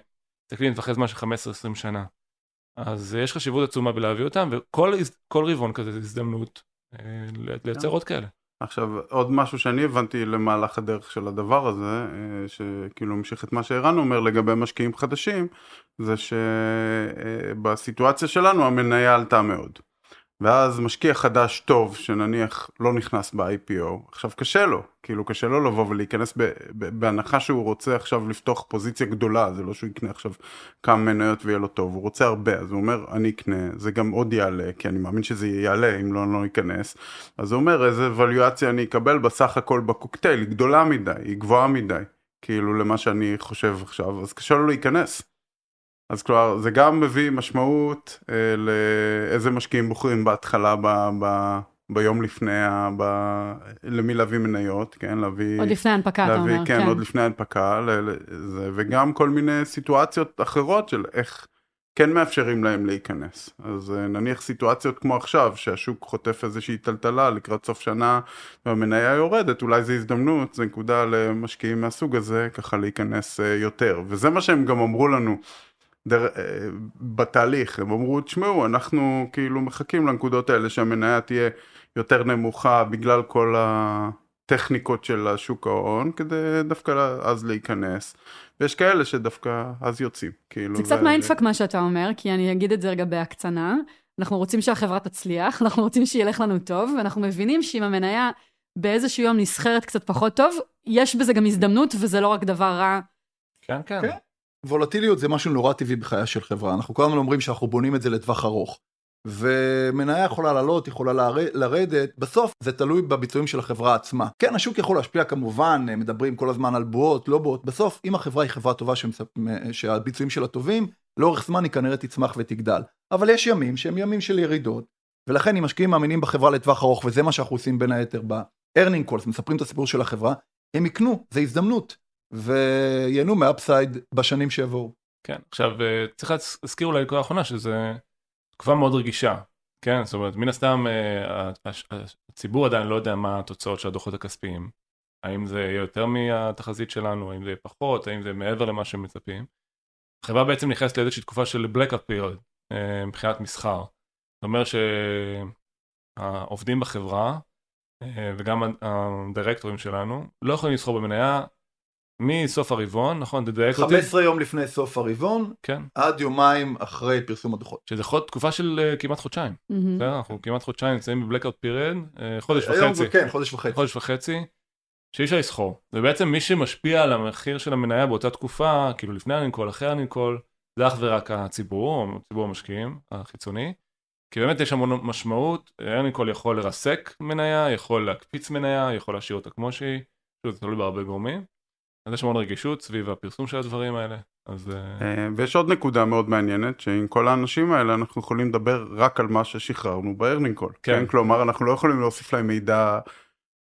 מסתכלים לטווחי זמן של 15-20 שנה. אז יש חשיבות עצומה בלהביא אותם, וכל כל רבעון כזה זה הזדמנות אה, לייצר עוד כאלה. עכשיו עוד משהו שאני הבנתי למהלך הדרך של הדבר הזה, אה, שכאילו המשיך את מה שערן אומר לגבי משקיעים חדשים, זה שבסיטואציה שלנו המניה עלתה מאוד. ואז משקיע חדש טוב שנניח לא נכנס ב-IPO, עכשיו קשה לו, כאילו קשה לו לבוא ולהיכנס ב- ב- בהנחה שהוא רוצה עכשיו לפתוח פוזיציה גדולה, זה לא שהוא יקנה עכשיו כמה מניות ויהיה לו טוב, הוא רוצה הרבה, אז הוא אומר אני אקנה, זה גם עוד יעלה, כי אני מאמין שזה יעלה אם לא, אני לא אכנס, אז הוא אומר איזה ווליואציה אני אקבל בסך הכל בקוקטייל, היא גדולה מדי, היא גבוהה מדי, כאילו למה שאני חושב עכשיו, אז קשה לו להיכנס. אז כלומר, זה גם מביא משמעות אה, לאיזה משקיעים בוחרים בהתחלה ב, ב, ביום לפני, ה, ב, למי להביא מניות, כן, להביא... עוד לפני ההנפקה, אתה אומר, כן. כן, עוד לפני ההנפקה, וגם כל מיני סיטואציות אחרות של איך כן מאפשרים להם להיכנס. אז אה, נניח סיטואציות כמו עכשיו, שהשוק חוטף איזושהי טלטלה לקראת סוף שנה והמניה יורדת, אולי זו הזדמנות, זו נקודה למשקיעים מהסוג הזה, ככה להיכנס אה, יותר. וזה מה שהם גם אמרו לנו. דר... אה, בתהליך, הם אמרו, תשמעו, אנחנו כאילו מחכים לנקודות האלה שהמניה תהיה יותר נמוכה בגלל כל הטכניקות של השוק ההון, כדי דווקא אז להיכנס. ויש כאלה שדווקא אז יוצאים. כאילו, זה קצת mindfuck מה שאתה אומר, כי אני אגיד את זה רגע בהקצנה. אנחנו רוצים שהחברה תצליח, אנחנו רוצים שילך לנו טוב, ואנחנו מבינים שאם המניה באיזשהו יום נסחרת קצת פחות טוב, יש בזה גם הזדמנות, וזה לא רק דבר רע. כן, כן. כן. וולטיליות זה משהו נורא טבעי בחייה של חברה, אנחנו כל הזמן אומרים שאנחנו בונים את זה לטווח ארוך. ומניה יכולה לעלות, יכולה לרדת, בסוף זה תלוי בביצועים של החברה עצמה. כן, השוק יכול להשפיע כמובן, מדברים כל הזמן על בועות, לא בועות, בסוף אם החברה היא חברה טובה שמצפ... שהביצועים שלה טובים, לאורך זמן היא כנראה תצמח ותגדל. אבל יש ימים שהם ימים של ירידות, ולכן אם משקיעים מאמינים בחברה לטווח ארוך, וזה מה שאנחנו עושים בין היתר ב-earning calls, מספרים את הסיפור של החברה, הם יקנו, זה הזדמנות, וייהנו מאפסייד בשנים שיבואו. כן, עכשיו אה, צריך להזכיר אולי לכל האחרונה שזה תקופה מאוד רגישה, כן? זאת אומרת, מן הסתם אה, הציבור עדיין לא יודע מה התוצאות של הדוחות הכספיים. האם זה יהיה יותר מהתחזית שלנו, האם זה יהיה פחות, האם זה מעבר למה שהם מצפים. החברה בעצם נכנסת לאיזושהי תקופה של blackout period אה, מבחינת מסחר. זאת אומרת שהעובדים בחברה אה, וגם הדירקטורים שלנו לא יכולים לסחור במניה מסוף הרבעון, נכון? תדייק אותי. 15 יום לפני סוף הרבעון, כן. עד יומיים אחרי פרסום הדוחות. שזה חוד, תקופה של uh, כמעט חודשיים. Mm-hmm. אנחנו כמעט חודשיים נמצאים בבלקאוט פירד, uh, חודש וחצי. זה, כן, חודש וחצי. חודש וחצי, שאי אפשר לסחור. ובעצם מי שמשפיע על המחיר של המניה באותה תקופה, כאילו לפני הנינקול, אחרי הנינקול, זה אך ורק הציבור, ציבור המשקיעים החיצוני. כי באמת יש המון משמעות, ה earning call יכול לרסק מניה, יכול להקפיץ מניה, יכול להשאיר אותה כמו שהיא, זה תלוי בהרבה גורמים. אז יש המון רגישות סביב הפרסום של הדברים האלה. אז... אה, אה, ויש עוד נקודה מאוד מעניינת, שעם כל האנשים האלה אנחנו יכולים לדבר רק על מה ששחררנו ב-earning call. כן. כן. כלומר, אנחנו לא יכולים להוסיף להם מידע,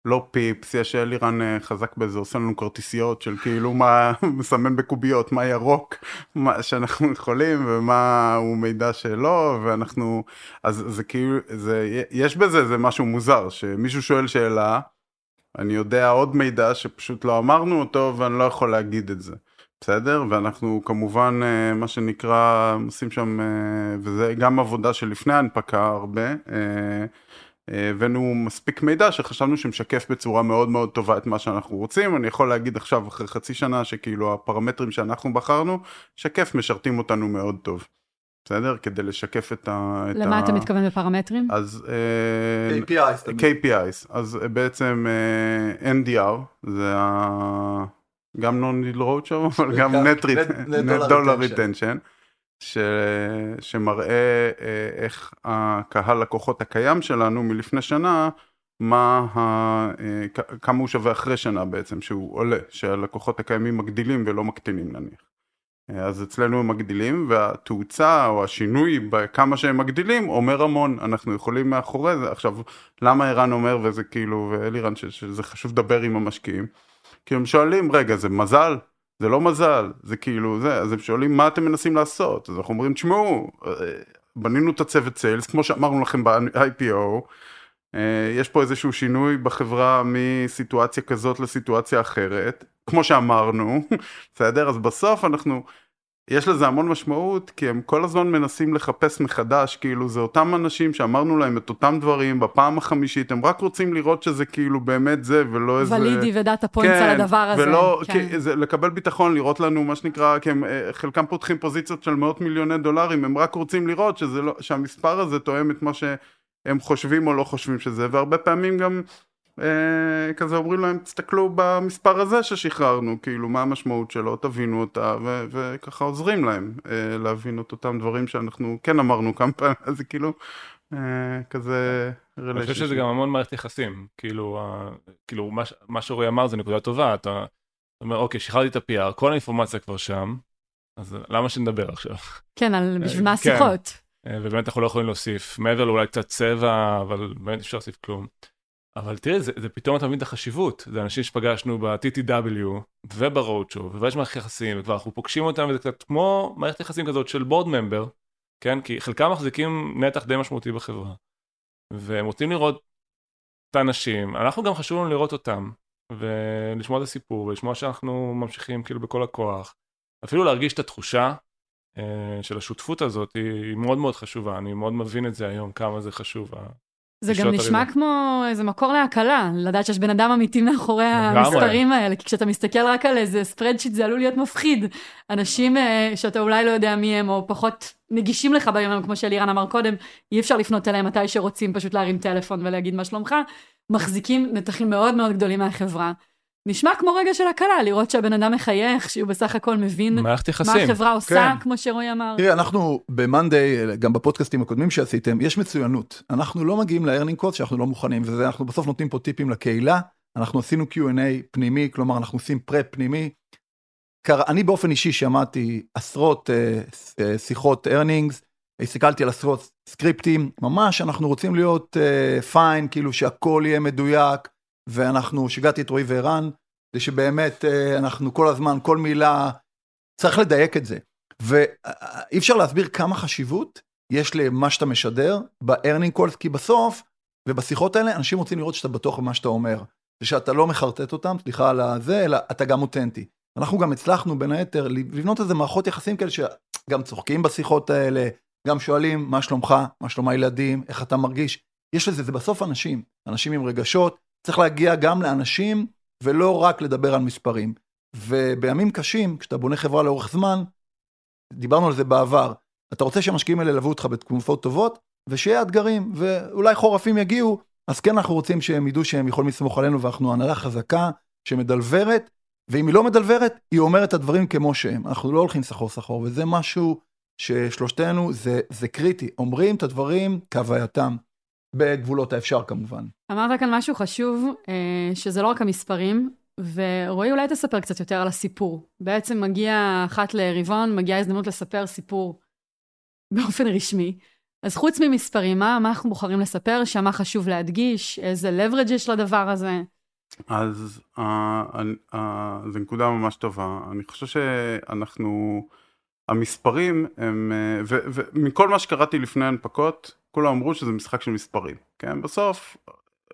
לא פיפס, יש אלירן אה, חזק בזה, עושה לנו כרטיסיות של כאילו מה מסמן בקוביות, מה ירוק, מה שאנחנו יכולים, ומה הוא מידע שלא, ואנחנו... אז זה כאילו, זה, יש בזה, זה משהו מוזר, שמישהו שואל שאלה, אני יודע עוד מידע שפשוט לא אמרנו אותו ואני לא יכול להגיד את זה. בסדר? ואנחנו כמובן, אה, מה שנקרא, עושים שם, אה, וזה גם עבודה שלפני ההנפקה הרבה, אה, הבאנו מספיק מידע שחשבנו שמשקף בצורה מאוד מאוד טובה את מה שאנחנו רוצים. אני יכול להגיד עכשיו, אחרי חצי שנה, שכאילו הפרמטרים שאנחנו בחרנו, שקף משרתים אותנו מאוד טוב. בסדר? כדי לשקף את ה... למה ה... אתה מתכוון בפרמטרים? אז... KPIs. Uh, KPIs. אז uh, בעצם אה, NDR, זה ה... גם non-deal roadshow, אבל גם net, net dollar retention, ש... שמראה איך הקהל לקוחות הקיים שלנו מלפני שנה, מה ה... כמה הוא שווה אחרי שנה בעצם, שהוא עולה, שהלקוחות הקיימים מגדילים ולא מקטינים נניח. אז אצלנו הם מגדילים והתאוצה או השינוי בכמה שהם מגדילים אומר המון. אנחנו יכולים מאחורי זה. עכשיו למה ערן אומר וזה כאילו ואלירן שזה חשוב לדבר עם המשקיעים? כי הם שואלים רגע זה מזל? זה לא מזל? זה כאילו זה? אז הם שואלים מה אתם מנסים לעשות? אז אנחנו אומרים תשמעו בנינו את הצוות sales. כמו שאמרנו לכם ב-IPO יש פה איזשהו שינוי בחברה מסיטואציה כזאת לסיטואציה אחרת כמו שאמרנו, בסדר? אז בסוף אנחנו, יש לזה המון משמעות, כי הם כל הזמן מנסים לחפש מחדש, כאילו זה אותם אנשים שאמרנו להם את אותם דברים בפעם החמישית, הם רק רוצים לראות שזה כאילו באמת זה, ולא איזה... ולידי ו data points כן, על הדבר הזה. ולא, כן. כי, זה, לקבל ביטחון, לראות לנו מה שנקרא, כי הם, אה, חלקם פותחים פוזיציות של מאות מיליוני דולרים, הם רק רוצים לראות שזה לא, שהמספר הזה תואם את מה שהם חושבים או לא חושבים שזה, והרבה פעמים גם... אה, כזה אומרים להם תסתכלו במספר הזה ששחררנו כאילו מה המשמעות שלו תבינו אותה ו- וככה עוזרים להם אה, להבין את אותם דברים שאנחנו כן אמרנו כמה פעמים זה כאילו אה, כזה אני חושב שזה גם המון מערכת יחסים כאילו כאילו מה, מה שרועי אמר זה נקודה טובה אתה אומר אוקיי שחררתי את ה-PR כל האינפורמציה כבר שם אז למה שנדבר עכשיו? כן, על בשביל מה כן. השיחות. ובאמת אנחנו לא יכולים להוסיף, מעבר לאולי קצת צבע, אבל באמת אפשר להוסיף כלום. אבל תראה, זה, זה פתאום אתה מבין את החשיבות. זה אנשים שפגשנו ב-TTW וברודשו, ויש מערכת יחסים, וכבר אנחנו פוגשים אותם, וזה קצת כמו מערכת יחסים כזאת של בורד ממבר, כן? כי חלקם מחזיקים נתח די משמעותי בחברה. והם רוצים לראות את האנשים, אנחנו גם חשוב לנו לראות אותם, ולשמוע את הסיפור, ולשמוע שאנחנו ממשיכים כאילו בכל הכוח. אפילו להרגיש את התחושה אה, של השותפות הזאת היא מאוד מאוד חשובה, אני מאוד מבין את זה היום, כמה זה חשוב. זה גם נשמע הריבה. כמו איזה מקור להקלה, לדעת שיש בן אדם אמיתי מאחורי. המספרים האלה, כי כשאתה מסתכל רק על איזה ספרדשיט זה עלול להיות מפחיד. אנשים אה, שאתה אולי לא יודע מי הם, או פחות נגישים לך ביום יום, כמו שאלירן אמר קודם, אי אפשר לפנות אליהם מתי שרוצים פשוט להרים טלפון ולהגיד מה שלומך, מחזיקים נתחים מאוד מאוד גדולים מהחברה. נשמע כמו רגע של הקלה, לראות שהבן אדם מחייך, שהוא בסך הכל מבין מה. החברה עושה, כן. כמו שרועי אמר. תראי, אנחנו ב-Monday, גם בפודקאסטים הקודמים שעשיתם, יש מצוינות. אנחנו לא מגיעים ל-earning code שאנחנו לא מוכנים, וזה, אנחנו בסוף נותנים פה טיפים לקהילה. אנחנו עשינו Q&A פנימי, כלומר אנחנו עושים פרפ פנימי. אני באופן אישי שמעתי עשרות אה, אה, שיחות earnings, הסתכלתי על עשרות סקריפטים, ממש אנחנו רוצים להיות פיין, כאילו שהכל יהיה מדויק, ואנחנו, שיגעתי את רועי וערן, זה שבאמת אה, אנחנו כל הזמן, כל מילה, צריך לדייק את זה. ואי אפשר להסביר כמה חשיבות יש למה שאתה משדר ב-earning calls, כי בסוף, ובשיחות האלה, אנשים רוצים לראות שאתה בטוח במה שאתה אומר, ושאתה לא מחרטט אותם, סליחה על הזה, אלא אתה גם אותנטי. אנחנו גם הצלחנו בין היתר לבנות איזה מערכות יחסים כאלה שגם צוחקים בשיחות האלה, גם שואלים מה שלומך, מה שלום הילדים, איך אתה מרגיש. יש לזה, זה בסוף אנשים, אנשים עם רגשות, צריך להגיע גם לאנשים ולא רק לדבר על מספרים. ובימים קשים, כשאתה בונה חברה לאורך זמן, דיברנו על זה בעבר, אתה רוצה שהמשקיעים האלה ילוו אותך בתקופות טובות, ושיהיה אתגרים, ואולי חורפים יגיעו, אז כן אנחנו רוצים שהם ידעו שהם יכולים לסמוך עלינו, ואנחנו הנהלה חזקה שמדלברת, ואם היא לא מדלברת, היא אומרת את הדברים כמו שהם. אנחנו לא הולכים סחור סחור, וזה משהו ששלושתנו, זה, זה קריטי. אומרים את הדברים כהווייתם, בגבולות האפשר כמובן. אמרת כאן משהו חשוב, אה, שזה לא רק המספרים, ורועי, אולי תספר קצת יותר על הסיפור. בעצם מגיע אחת לרבעון, מגיעה הזדמנות לספר סיפור באופן רשמי. אז חוץ ממספרים, מה, מה אנחנו בוחרים לספר, שמה חשוב להדגיש, איזה leverage יש לדבר הזה? אז uh, uh, זו נקודה ממש טובה. אני חושב שאנחנו, המספרים הם, ומכל מה שקראתי לפני הנפקות, כולם אמרו שזה משחק של מספרים. כן, בסוף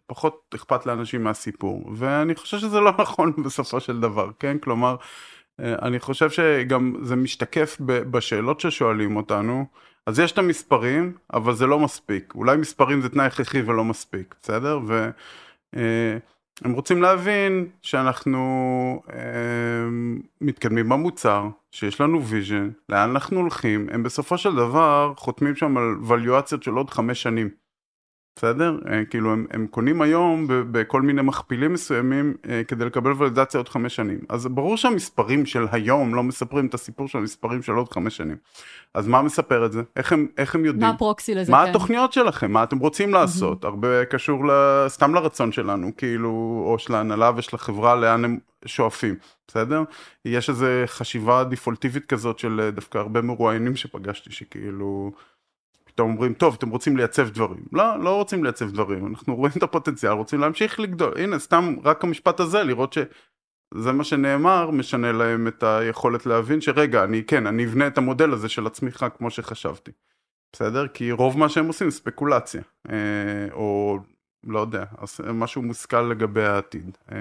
פחות אכפת לאנשים מהסיפור, ואני חושב שזה לא נכון בסופו של דבר, כן? כלומר, אה, אני חושב שגם זה משתקף בשאלות ששואלים אותנו. אז יש את המספרים, אבל זה לא מספיק. אולי מספרים זה תנאי הכרחי ולא מספיק, בסדר? והם רוצים להבין שאנחנו אה, מתקדמים במוצר, שיש לנו vision, לאן אנחנו הולכים, הם בסופו של דבר חותמים שם על valuations של עוד חמש שנים. בסדר? אה, כאילו הם, הם קונים היום בכל מיני מכפילים מסוימים אה, כדי לקבל ולידציה עוד חמש שנים. אז ברור שהמספרים של היום לא מספרים את הסיפור של המספרים של עוד חמש שנים. אז מה מספר את זה? איך הם, איך הם יודעים? מה ה proxy לזה? מה כן. התוכניות שלכם? מה אתם רוצים לעשות? הרבה קשור ל- סתם לרצון שלנו, כאילו, או של ההנהלה ושל החברה, לאן הם שואפים, בסדר? יש איזו חשיבה דיפולטיבית כזאת של אה, דווקא הרבה מרואיינים שפגשתי, שכאילו... פתאום אומרים, טוב, אתם רוצים לייצב דברים. לא, לא רוצים לייצב דברים, אנחנו רואים את הפוטנציאל, רוצים להמשיך לגדול. הנה, סתם רק המשפט הזה, לראות שזה מה שנאמר, משנה להם את היכולת להבין שרגע, אני כן, אני אבנה את המודל הזה של הצמיחה כמו שחשבתי. בסדר? כי רוב מה שהם עושים זה ספקולציה. אה, או לא יודע, משהו מושכל לגבי העתיד. אה,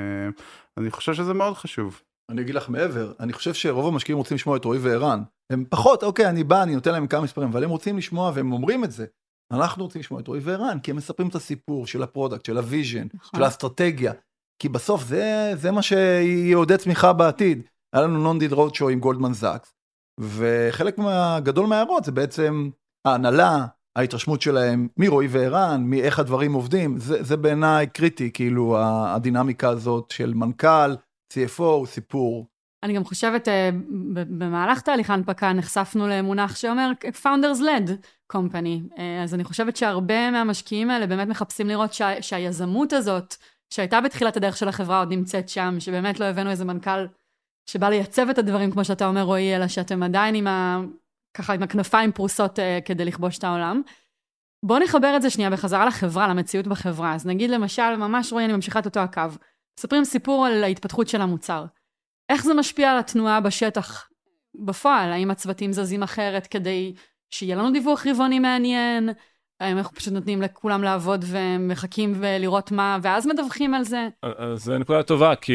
אני חושב שזה מאוד חשוב. אני אגיד לך מעבר, אני חושב שרוב המשקיעים רוצים לשמוע את רועי וערן. הם פחות, אוקיי, אני בא, אני נותן להם כמה מספרים, אבל הם רוצים לשמוע והם אומרים את זה. אנחנו רוצים לשמוע את רועי וערן, כי הם מספרים את הסיפור של ה product, של ה vision, נכון. של האסטרטגיה. כי בסוף זה, זה מה שיעודד צמיחה בעתיד. היה לנו non-deal roadshow עם גולדמן זאקס, וחלק מה, גדול מההערות זה בעצם ההנהלה, ההתרשמות שלהם מרועי וערן, מאיך הדברים עובדים, זה, זה בעיניי קריטי, כאילו הדינמיקה הזאת של מנכ"ל, CFO סיפור. אני גם חושבת, אה, במהלך תהליך ההנפקה נחשפנו למונח שאומר Founders Led Company. אה, אז אני חושבת שהרבה מהמשקיעים האלה באמת מחפשים לראות שה, שהיזמות הזאת, שהייתה בתחילת הדרך של החברה, עוד נמצאת שם, שבאמת לא הבאנו איזה מנכ"ל שבא לייצב את הדברים, כמו שאתה אומר, רועי, אלא שאתם עדיין עם ה... ככה עם הכנפיים פרוסות uh, כדי לכבוש את העולם. בואו נחבר את זה שנייה בחזרה לחברה, למציאות בחברה. אז נגיד למשל, ממש רועי, אני ממשיכה את אותו הקו. מספרים סיפור על ההתפתחות של המוצר. איך זה משפיע על התנועה בשטח בפועל? האם הצוותים זזים אחרת כדי שיהיה לנו דיווח רבעוני מעניין? האם אנחנו פשוט נותנים לכולם לעבוד ומחכים ולראות מה, ואז מדווחים על זה? אז זו נקודה טובה, כי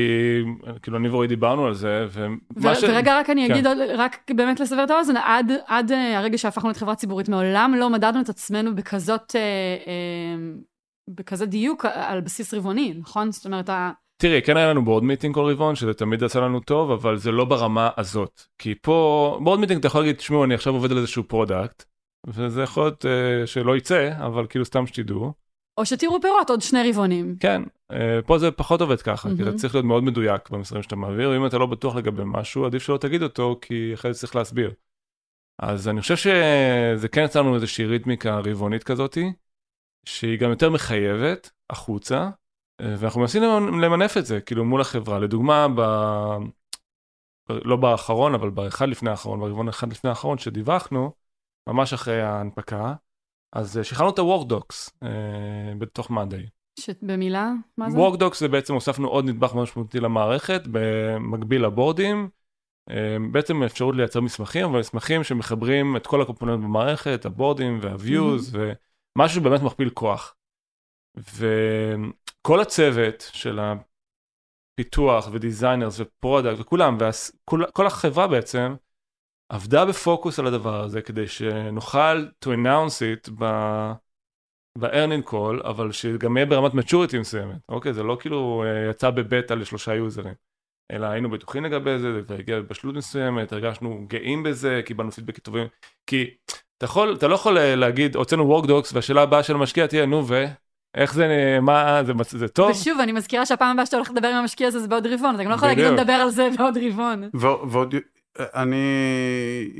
כאילו אני ורועי דיברנו על זה, ומה ש... ורגע, רק אני כן. אגיד, רק באמת לסבר את האוזן, עד, עד אה, הרגע שהפכנו להיות חברה ציבורית, מעולם לא מדדנו את עצמנו בכזאת, אה, אה, בכזה דיוק על בסיס רבעוני, נכון? זאת אומרת, תראי, כן היה לנו board meeting כל רבעון, שזה תמיד עשה לנו טוב, אבל זה לא ברמה הזאת. כי פה, board meeting אתה יכול להגיד, תשמעו, אני עכשיו עובד על איזשהו product, וזה יכול להיות uh, שלא יצא, אבל כאילו סתם שתדעו. או שתראו פירות עוד שני רבעונים. כן, uh, פה זה פחות עובד ככה, mm-hmm. כי אתה צריך להיות מאוד מדויק במסרים שאתה מעביר, ואם אתה לא בטוח לגבי משהו, עדיף שלא תגיד אותו, כי אחרי זה צריך להסביר. אז אני חושב שזה כן יצא לנו איזושהי ריתמיקה רבעונית כזאתי, שהיא גם יותר מחייבת החוצה, ואנחנו מנסים למנף את זה, כאילו מול החברה. לדוגמה, ב... לא באחרון, אבל באחד לפני האחרון, ברבעון אחד לפני האחרון שדיווחנו, ממש אחרי ההנפקה, אז אה, שחררנו את ה-Workdocs אה, בתוך מאדי. במילה? מה זה? Workdocs זה בעצם הוספנו עוד נדבך משמעותי למערכת, במקביל לבורדים. אה, בעצם אפשרות לייצר מסמכים, אבל מסמכים שמחברים את כל ה component במערכת, הבורדים וה-views, mm-hmm. ומשהו שבאמת מכפיל כוח. וכל הצוות של הפיתוח ו designers ו product וכולם, וכל החברה בעצם, עבדה בפוקוס על הדבר הזה כדי שנוכל to announce it ב... ב-earnings call, אבל שגם יהיה ברמת maturity מסוימת, אוקיי? זה לא כאילו אה, יצא בבטא לשלושה יוזרים, אלא היינו בטוחים לגבי זה, זה הגיע בבשלות מסוימת, הרגשנו גאים בזה, קיבלנו פידבק טובים, כי אתה יכול, אתה לא יכול אה, להגיד, הוצאנו workdocs, והשאלה הבאה של המשקיע תהיה, נו ו... איך זה, מה, זה, זה טוב? ושוב, אני מזכירה שהפעם הבאה שאתה הולך לדבר עם המשקיע הזה זה בעוד רבעון, אתה גם לא יכול להגיד לדבר על זה בעוד רבעון. ועוד אני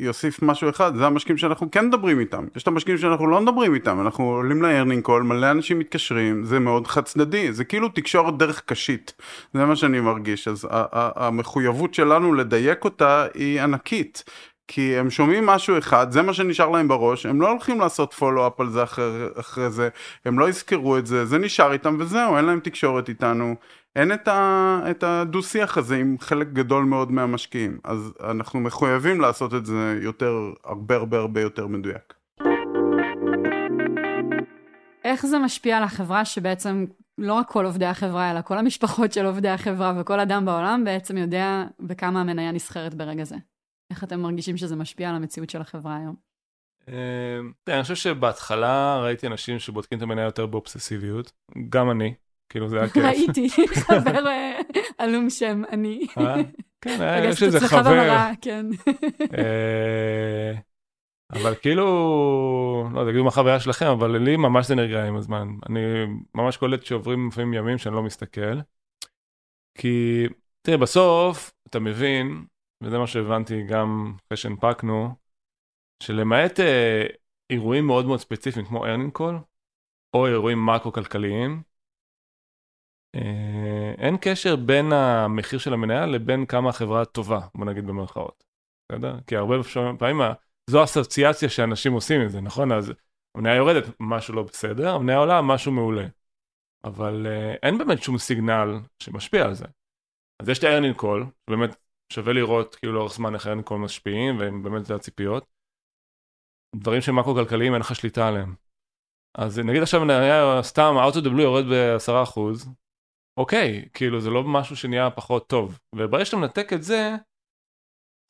אוסיף משהו אחד, זה המשקיעים שאנחנו כן מדברים איתם. יש את המשקיעים שאנחנו לא מדברים איתם, אנחנו עולים ל earnings call, מלא אנשים מתקשרים, זה מאוד חד צדדי, זה כאילו תקשורת דרך קשית, זה מה שאני מרגיש. אז המחויבות שלנו לדייק אותה היא ענקית. כי הם שומעים משהו אחד, זה מה שנשאר להם בראש, הם לא הולכים לעשות פולו-אפ על זה אחרי, אחרי זה, הם לא יזכרו את זה, זה נשאר איתם וזהו, אין להם תקשורת איתנו, אין את, ה, את הדו-שיח הזה עם חלק גדול מאוד מהמשקיעים, אז אנחנו מחויבים לעשות את זה יותר, הרבה הרבה הרבה יותר מדויק. איך זה משפיע על החברה שבעצם לא רק כל עובדי החברה, אלא כל המשפחות של עובדי החברה וכל אדם בעולם בעצם יודע בכמה המניה נסחרת ברגע זה? איך אתם מרגישים שזה משפיע על המציאות של החברה היום? אמ, אני חושב שבהתחלה ראיתי אנשים שבודקים את המניה יותר באובססיביות, גם אני, כאילו זה היה כיף. ראיתי, חבר אה, עלום שם, אני. אה? כן, יש איזה חבר. כן. אה, אבל כאילו, לא יודע, כאילו מה החוויה שלכם, אבל לי ממש זה נרגע עם הזמן. אני ממש קולט שעוברים לפעמים ימים שאני לא מסתכל. כי, תראה, בסוף, אתה מבין, וזה מה שהבנתי גם אחרי שהנפקנו, שלמעט אה, אירועים מאוד מאוד ספציפיים כמו earning call, או אירועים מקרו-כלכליים, אה, אין קשר בין המחיר של המניה לבין כמה החברה טובה, בוא נגיד במרכאות. בסדר? כי הרבה פעמים זו אסוציאציה שאנשים עושים עם זה, נכון? אז המניה יורדת, משהו לא בסדר, המניה עולה, משהו מעולה. אבל אה, אין באמת שום סיגנל שמשפיע על זה. אז יש את ה-earning call, באמת שווה לראות כאילו לאורך זמן איך ה-earning call משפיעים, והם באמת זה הציפיות. דברים שהם מקרו-כלכליים אין לך שליטה עליהם. אז נגיד עכשיו היה סתם, out of the blue יורד ב-10%, אוקיי, כאילו זה לא משהו שנהיה פחות טוב. וברגע שאתה מנתק את זה,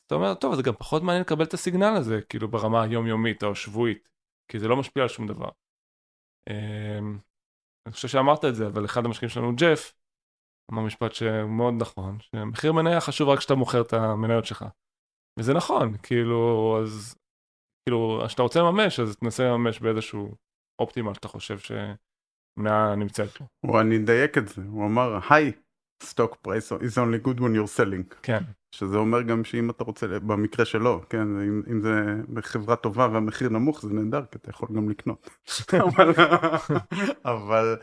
אתה אומר, טוב, זה גם פחות מעניין לקבל את הסיגנל הזה, כאילו ברמה היומיומית או שבועית, כי זה לא משפיע על שום דבר. אמ, אני חושב שאמרת את זה, אבל אחד המשקיעים שלנו, ג'ף, אמר משפט שהוא מאוד נכון, שמחיר מניה חשוב רק כשאתה מוכר את המניות שלך. וזה נכון, כאילו, אז, כאילו, כשאתה רוצה לממש, אז תנסה לממש באיזשהו אופטימל שאתה חושב ש... המניה נמצאת הוא אני אדייק את זה, הוא אמר, היי, stock price is only good when you're selling. כן. שזה אומר גם שאם אתה רוצה, במקרה שלו, כן, אם, אם זה בחברה טובה והמחיר נמוך זה נהדר, כי אתה יכול גם לקנות. אבל, אבל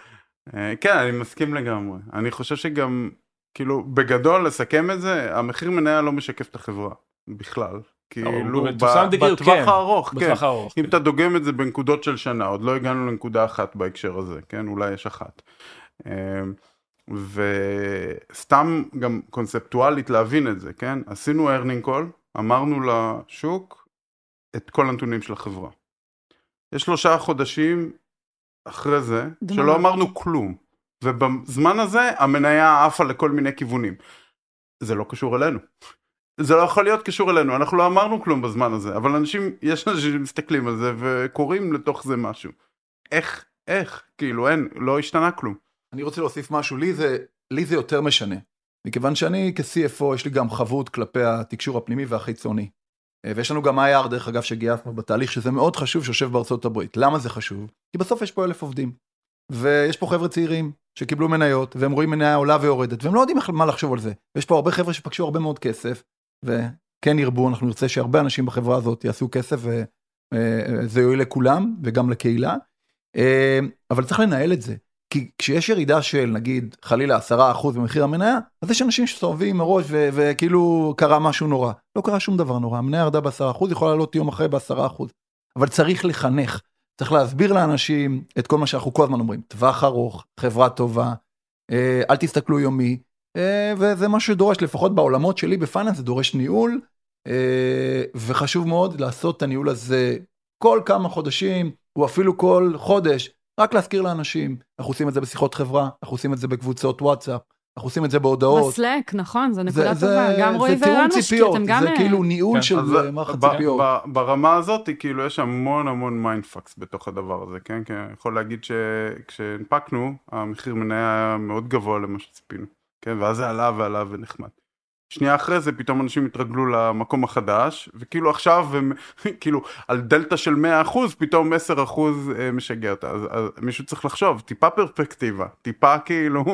כן, אני מסכים לגמרי. אני חושב שגם כאילו, בגדול, לסכם את זה, המחיר מניה לא משקף את החברה, בכלל. כאילו, בטווח כן. הארוך, כן. אם אתה דוגם את זה בנקודות של שנה, עוד לא הגענו לנקודה אחת בהקשר הזה, כן? אולי יש אחת. אמ, וסתם גם קונספטואלית להבין את זה, כן? עשינו earning call, אמרנו לשוק את כל הנתונים של החברה. יש שלושה חודשים אחרי זה, דממה. שלא אמרנו כלום. ובזמן הזה המניה עפה לכל מיני כיוונים. זה לא קשור אלינו. זה לא יכול להיות קשור אלינו, אנחנו לא אמרנו כלום בזמן הזה, אבל אנשים, יש אנשים שמסתכלים על זה וקוראים לתוך זה משהו. איך, איך, כאילו אין, לא השתנה כלום. אני רוצה להוסיף משהו, לי זה, לי זה יותר משנה. מכיוון שאני כ-CFO יש לי גם חבות כלפי התקשור הפנימי והחיצוני. אה, ויש לנו גם IR דרך אגב שגייסנו בתהליך שזה מאוד חשוב שיושב בארצות הברית. למה זה חשוב? כי בסוף יש פה אלף עובדים. ויש פה חבר'ה צעירים שקיבלו מניות והם רואים מניה עולה ויורדת והם לא יודעים מה לחשוב על זה. ויש פה הרבה חבר'ה שפגשו הרבה מאוד כסף וכן ירבו אנחנו נרצה שהרבה אנשים בחברה הזאת יעשו כסף וזה יועיל לכולם וגם לקהילה. אה, אבל צריך לנהל את זה. כי כשיש ירידה של נגיד חלילה עשרה אחוז במחיר המניה, אז יש אנשים שסובבים מראש ו- וכאילו קרה משהו נורא. לא קרה שום דבר נורא, המניה ירדה בעשרה אחוז, יכולה לעלות יום אחרי בעשרה אחוז. אבל צריך לחנך, צריך להסביר לאנשים את כל מה שאנחנו כל הזמן אומרים, טווח ארוך, חברה טובה, אה, אל תסתכלו יומי, אה, וזה מה שדורש, לפחות בעולמות שלי בפייננס זה דורש ניהול, אה, וחשוב מאוד לעשות את הניהול הזה כל כמה חודשים, או אפילו כל חודש, רק להזכיר לאנשים, אנחנו עושים את זה בשיחות חברה, אנחנו עושים את זה בקבוצות וואטסאפ, אנחנו עושים את זה בהודעות. ב Slack, נכון, זו זה- נקודה טובה. גם רועי זה תיאום ציפיות, משקיעים, גם... זה כאילו ניהול כן. של מערכת ציפיות. ברמה הזאת כאילו יש המון המון mindfucks בתוך הדבר הזה כן כי אני יכול להגיד שכשהנפקנו המחיר מניה היה מאוד גבוה למה שציפינו כן ואז זה עלה ועלה ונחמד. שנייה אחרי זה פתאום אנשים התרגלו למקום החדש וכאילו עכשיו הם כאילו על דלתא של 100% פתאום 10% אה, משגע אותה אז, אז מישהו צריך לחשוב טיפה פרספקטיבה טיפה כאילו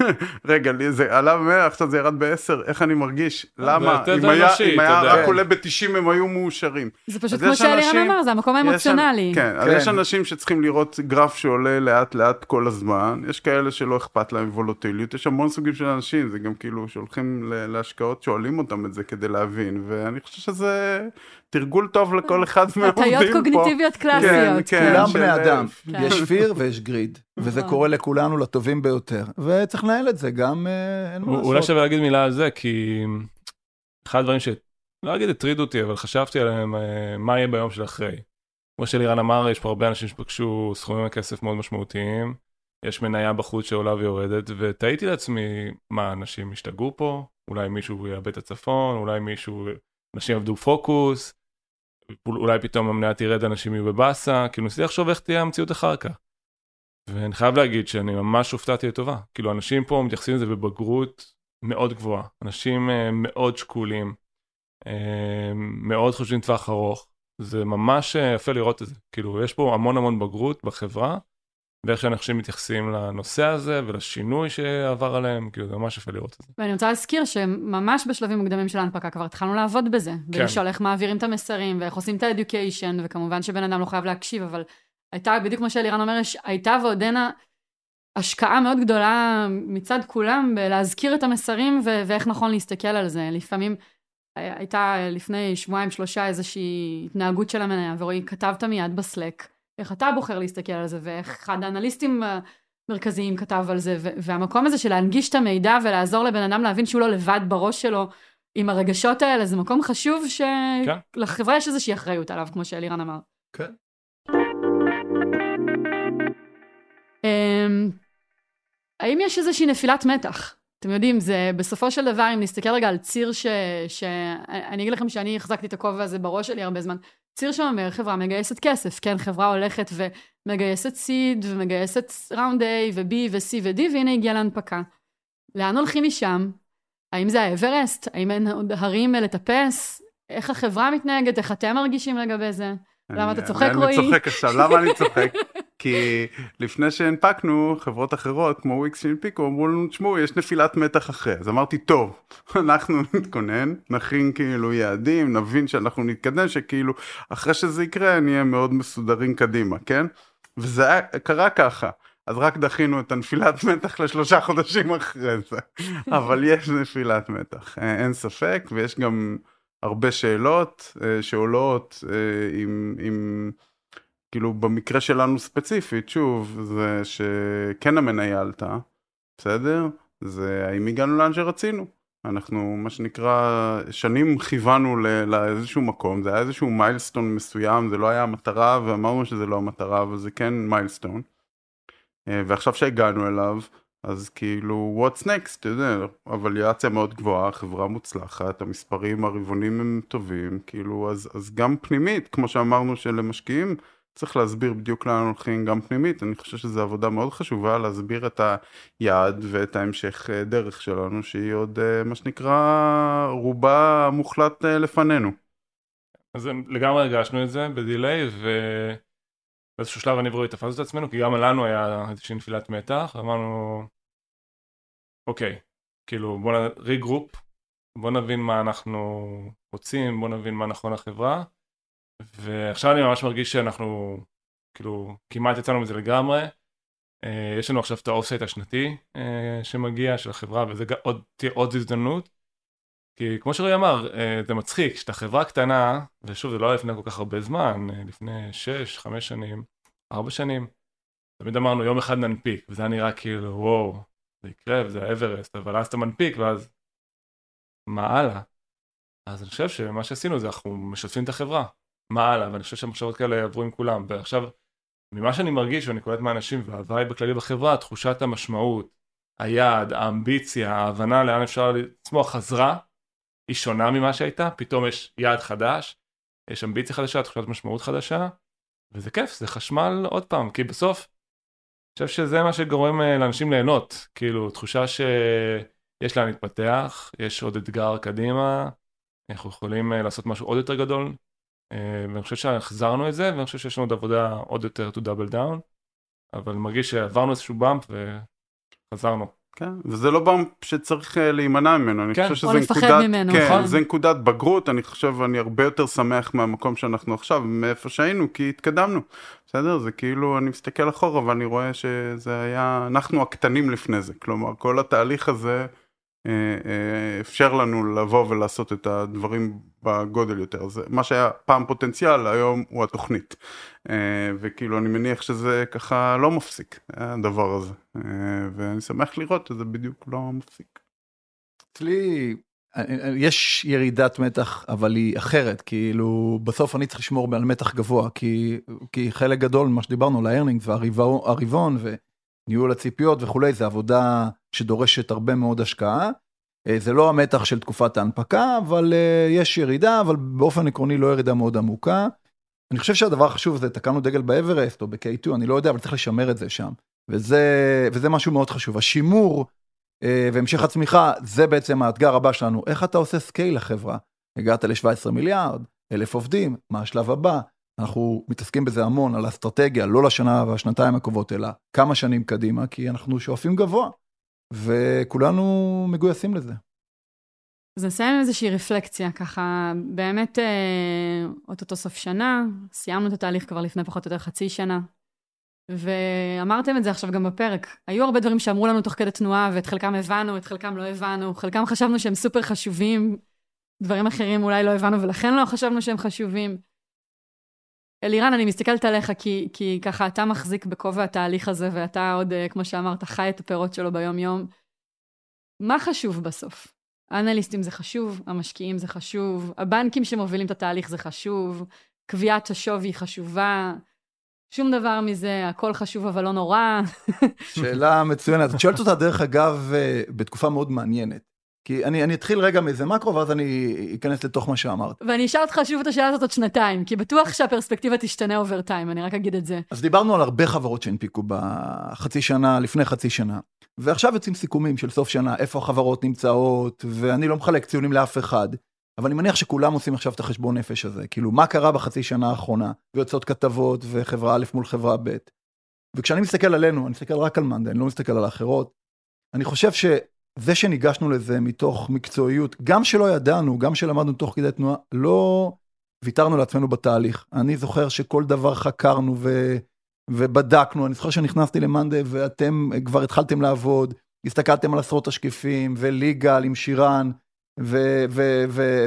רגע לי זה עלה 100 עכשיו זה ירד ב-10 איך אני מרגיש למה יותר אם היה, אנושי, אם היה. רק עולה ב-90 הם היו מאושרים. זה פשוט כמו שאלירן אנשים- אמר, זה המקום יש- האמוציונלי. כן, אז כן. יש אנשים שצריכים לראות גרף שעולה לאט לאט כל הזמן, יש כאלה שלא אכפת להם וולוטיליות, יש המון סוגים של אנשים, זה גם כאילו שהולכים ל- להשקעות שואלים אותם את זה כדי להבין, ואני חושב שזה תרגול טוב לכל אחד מהעובדים פה. הטיות קוגניטיביות קלאסיות. כן. כולם של- בני אדם, כן. יש פיר ויש גריד, וזה נכון. קורה לכולנו לטובים ביותר, וצריך לנהל את זה, גם אה, אין מה אולי לעשות. שווה להגיד מילה על זה, כי אחד הדברים ש... לא אגיד הטרידו אותי, אבל חשבתי עליהם, אה, מה יהיה ביום של אחרי. כמו שלירן אמר, יש פה הרבה אנשים שפגשו סכומים מכסף מאוד משמעותיים, יש מניה בחוץ שעולה ויורדת, ותהיתי לעצמי, מה, אנשים השתגעו פה? אולי מישהו יאבד את הצפון, אולי מישהו, אנשים עבדו פוקוס, אולי פתאום המניה תרד, אנשים יהיו בבאסה, כאילו ניסיתי לחשוב איך תהיה המציאות אחר כך. ואני חייב להגיד שאני ממש הופתעתי לטובה. כאילו, אנשים פה מתייחסים לזה בבגרות מאוד גבוהה. אנשים אה, מאוד שקולים, אה, מאוד חושבים טווח ארוך. זה ממש אה, יפה לראות את זה. כאילו, יש פה המון המון בגרות בחברה, ואיך שאנשים מתייחסים לנושא הזה ולשינוי שעבר עליהם, כאילו, זה ממש יפה לראות את זה. ואני רוצה להזכיר שממש בשלבים מוקדמים של ההנפקה כבר התחלנו לעבוד בזה. כן. ולשאול איך מעבירים את המסרים, ואיך עושים את האדיוקיישן, וכמובן שבן אדם לא חייב להקשיב, אבל הייתה, בדיוק כמו שאלירן אומר, הייתה ועודנה השקעה מאוד גדולה מצד כולם בלהזכיר את המסרים ו- ואיך נכון להסתכל על זה. לפעמים הי- הייתה לפני שבועיים שלושה איזושהי התנהגות של המניה, ורועי כתבת מיד בסלק, איך אתה בוחר להסתכל על זה, ואיך אחד האנליסטים המרכזיים כתב על זה, והמקום הזה של להנגיש את המידע ולעזור לבן אדם להבין שהוא לא לבד בראש שלו עם הרגשות האלה, זה מקום חשוב כן. שלחברה יש איזושהי אחריות עליו, כמו שאלירן אמר. כן. אמ, האם יש איזושהי נפילת מתח? אתם יודעים, זה בסופו של דבר, אם נסתכל רגע על ציר ש... ש... אני אגיד לכם שאני החזקתי את הכובע הזה בראש שלי הרבה זמן. ציר שאומר, חברה מגייסת כסף, כן? חברה הולכת ומגייסת סיד, ומגייסת ראונד A ו-B ו-C ו-D, והנה הגיעה להנפקה. לאן הולכים משם? האם זה האברסט? האם אין עוד הרים לטפס? איך החברה מתנהגת? איך אתם מרגישים לגבי זה? למה אתה צוחק, רועי? אני צוחק עכשיו, למה אני צוחק? כי לפני שהנפקנו, חברות אחרות, כמו וויקס שהנפיקו, אמרו לנו, תשמעו, יש נפילת מתח אחרי. אז אמרתי, טוב, אנחנו נתכונן, נכין כאילו יעדים, נבין שאנחנו נתקדם, שכאילו, אחרי שזה יקרה, נהיה מאוד מסודרים קדימה, כן? וזה היה, קרה ככה. אז רק דחינו את הנפילת מתח לשלושה חודשים אחרי זה. אבל יש נפילת מתח, אה, אין ספק, ויש גם הרבה שאלות אה, שעולות אה, עם, עם, כאילו במקרה שלנו ספציפית, שוב, זה שכן המניה עלתה, בסדר? זה האם הגענו לאן שרצינו. אנחנו מה שנקרא שנים כיוונו לאיזשהו מקום זה היה איזשהו מיילסטון מסוים זה לא היה המטרה ואמרנו שזה לא המטרה אבל זה כן מיילסטון. אה, ועכשיו שהגענו אליו אז כאילו what's next אתה יודע אבליאציה מאוד גבוהה חברה מוצלחת המספרים הרבעונים הם טובים כאילו אז אז גם פנימית כמו שאמרנו שלמשקיעים צריך להסביר בדיוק לאן הולכים גם פנימית, אני חושב שזו עבודה מאוד חשובה להסביר את היעד ואת ההמשך אה, דרך שלנו, שהיא עוד אה, מה שנקרא רובה מוחלט אה, לפנינו. אז לגמרי הרגשנו את זה ב delay ובאיזשהו שלב אני ורועי תפסנו את עצמנו כי גם לנו היה איזושהי נפילת מתח אמרנו אוקיי כאילו בוא regroup בוא נבין מה אנחנו רוצים בוא נבין מה נכון לחברה ועכשיו אני ממש מרגיש שאנחנו כאילו כמעט יצאנו מזה לגמרי. אה, יש לנו עכשיו את ה offsite השנתי אה, שמגיע של החברה וזה עוד, תהיה עוד הזדמנות. כי כמו שרועי אמר אה, זה מצחיק שאתה חברה קטנה ושוב זה לא היה לפני כל כך הרבה זמן לפני 6, 5 שנים, 4 שנים. תמיד אמרנו יום אחד ננפיק וזה היה נראה כאילו וואו זה יקרה וזה האברסט אבל אז אתה מנפיק ואז מה הלאה. אז אני חושב שמה שעשינו זה אנחנו משתפים את החברה מה הלאה, ואני חושב שהמחשבות כאלה יעברו עם כולם, ועכשיו, ממה שאני מרגיש ואני קולט מהאנשים, וההוואי בכללי בחברה, תחושת המשמעות, היעד, האמביציה, ההבנה לאן אפשר לצמוח חזרה, היא שונה ממה שהייתה, פתאום יש יעד חדש, יש אמביציה חדשה, תחושת משמעות חדשה, וזה כיף, זה חשמל עוד פעם, כי בסוף, אני חושב שזה מה שגורם אה, לאנשים ליהנות, כאילו, תחושה שיש לאן להתפתח, יש עוד אתגר קדימה, אנחנו יכולים אה, לעשות משהו עוד יותר גדול ואני חושב שהחזרנו את זה, ואני חושב שיש לנו עוד עבודה עוד יותר to double down, אבל אני מרגיש שעברנו איזשהו באמפ וחזרנו. כן, וזה לא באמפ שצריך אה, להימנע ממנו, אני כן. חושב שזה נקודת, או לפחד ממנו, כן, נכון? זה נקודת בגרות, אני חושב, אני הרבה יותר שמח מהמקום שאנחנו עכשיו, מאיפה שהיינו, כי התקדמנו, בסדר? זה כאילו, אני מסתכל אחורה ואני רואה שזה היה, אנחנו הקטנים לפני זה, כלומר, כל התהליך הזה, אה, אה, אפשר לנו לבוא ולעשות את הדברים בגודל יותר. זה מה שהיה פעם פוטנציאל, היום הוא התוכנית. אה, וכאילו אני מניח שזה ככה לא מפסיק, הדבר הזה. ואני שמח לראות שזה בדיוק לא מפסיק. אצלי יש ירידת מתח, אבל היא אחרת, כאילו בסוף אני צריך לשמור על מתח גבוה, כי, כי חלק גדול ממה שדיברנו על ה earning והרבעון וניהול הציפיות וכולי, זה עבודה שדורשת הרבה מאוד השקעה. אה, זה לא המתח של תקופת ההנפקה, אבל אה, יש ירידה, אבל באופן עקרוני לא ירידה מאוד עמוקה. אני חושב שהדבר החשוב זה תקענו דגל באברסט או ב-K2, אני לא יודע, אבל צריך לשמר את זה שם. וזה, וזה משהו מאוד חשוב. השימור אה, והמשך הצמיחה, זה בעצם האתגר הבא שלנו. איך אתה עושה scale לחברה? הגעת ל-17 מיליארד, אלף עובדים, מה השלב הבא? אנחנו מתעסקים בזה המון, על אסטרטגיה, לא לשנה והשנתיים הקרובות, אלא כמה שנים קדימה, כי אנחנו שואפים גבוה. וכולנו מגויסים לזה. אז נסיים עם איזושהי רפלקציה, ככה באמת אה, אוטוטו סוף שנה, סיימנו את התהליך כבר לפני פחות או יותר חצי שנה, ואמרתם את זה עכשיו גם בפרק, היו הרבה דברים שאמרו לנו תוך כדי תנועה, ואת חלקם הבנו, את חלקם לא הבנו, חלקם חשבנו שהם סופר חשובים, דברים אחרים אולי לא הבנו ולכן לא חשבנו שהם חשובים. אלירן, אני מסתכלת עליך כי, כי ככה אתה מחזיק בכובע התהליך הזה, ואתה עוד, אה, כמו שאמרת, חי את הפירות שלו ביום-יום. מה חשוב בסוף? האנליסטים זה חשוב, המשקיעים זה חשוב, הבנקים שמובילים את התהליך זה חשוב, קביעת השווי חשובה, שום דבר מזה, הכל חשוב אבל לא נורא. שאלה מצוינת. את שואלת אותה דרך אגב אה, בתקופה מאוד מעניינת. כי אני, אני אתחיל רגע מאיזה מקרו, ואז אני אכנס לתוך מה שאמרת. ואני אשאל אותך שוב את השאלה הזאת עוד שנתיים, כי בטוח שהפרספקטיבה תשתנה אובר טיים, אני רק אגיד את זה. אז דיברנו על הרבה חברות שהנפיקו בחצי שנה, לפני חצי שנה. ועכשיו יוצאים סיכומים של סוף שנה, איפה החברות נמצאות, ואני לא מחלק ציונים לאף אחד. אבל אני מניח שכולם עושים עכשיו את החשבון נפש הזה. כאילו, מה קרה בחצי שנה האחרונה? ויוצאות כתבות, וחברה א' מול חברה ב'. וכשאני מסתכל עלינו, אני מסתכל רק על מאנדה, אני לא מסתכל על האחרות. אני חושב ש... זה שניגשנו לזה מתוך מקצועיות, גם שלא ידענו, גם שלמדנו תוך כדי תנועה, לא ויתרנו לעצמנו בתהליך. אני זוכר שכל דבר חקרנו ובדקנו, אני זוכר שנכנסתי למאנדיי ואתם כבר התחלתם לעבוד, הסתכלתם על עשרות השקפים, וליגל עם שירן,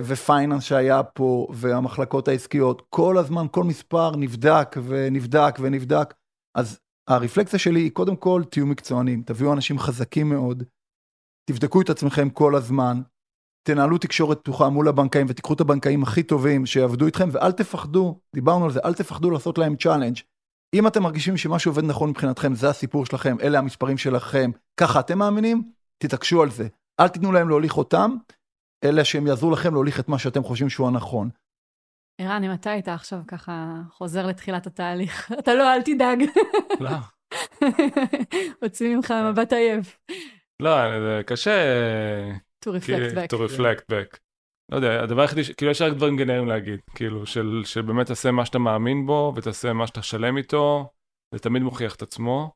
ו finance שהיה פה, והמחלקות העסקיות, כל הזמן, כל מספר נבדק ונבדק ונבדק. אז הרפלקציה שלי היא קודם כל תהיו מקצוענים, תביאו אנשים חזקים מאוד, תבדקו את עצמכם כל הזמן, תנהלו תקשורת פתוחה מול הבנקאים ותיקחו את הבנקאים הכי טובים שיעבדו איתכם ואל תפחדו, דיברנו על זה, אל תפחדו לעשות להם challenge. אם אתם מרגישים שמשהו עובד נכון מבחינתכם, זה הסיפור שלכם, אלה המספרים שלכם, ככה אתם מאמינים, תתעקשו על זה. אל תיתנו להם להוליך אותם, אלא שהם יעזרו לכם להוליך את מה שאתם חושבים שהוא הנכון. ערן, אם אתה היית עכשיו ככה חוזר לתחילת התהליך, אתה לא, אל תדאג. לא. הוציא ממך מבט עייף. לא, זה קשה... to reflect back. to reflect back. לא יודע, הדבר היחידי, כאילו יש רק דברים גנריים להגיד, כאילו, של, של באמת תעשה מה שאתה מאמין בו, ותעשה מה שאתה שלם איתו, זה תמיד מוכיח את עצמו.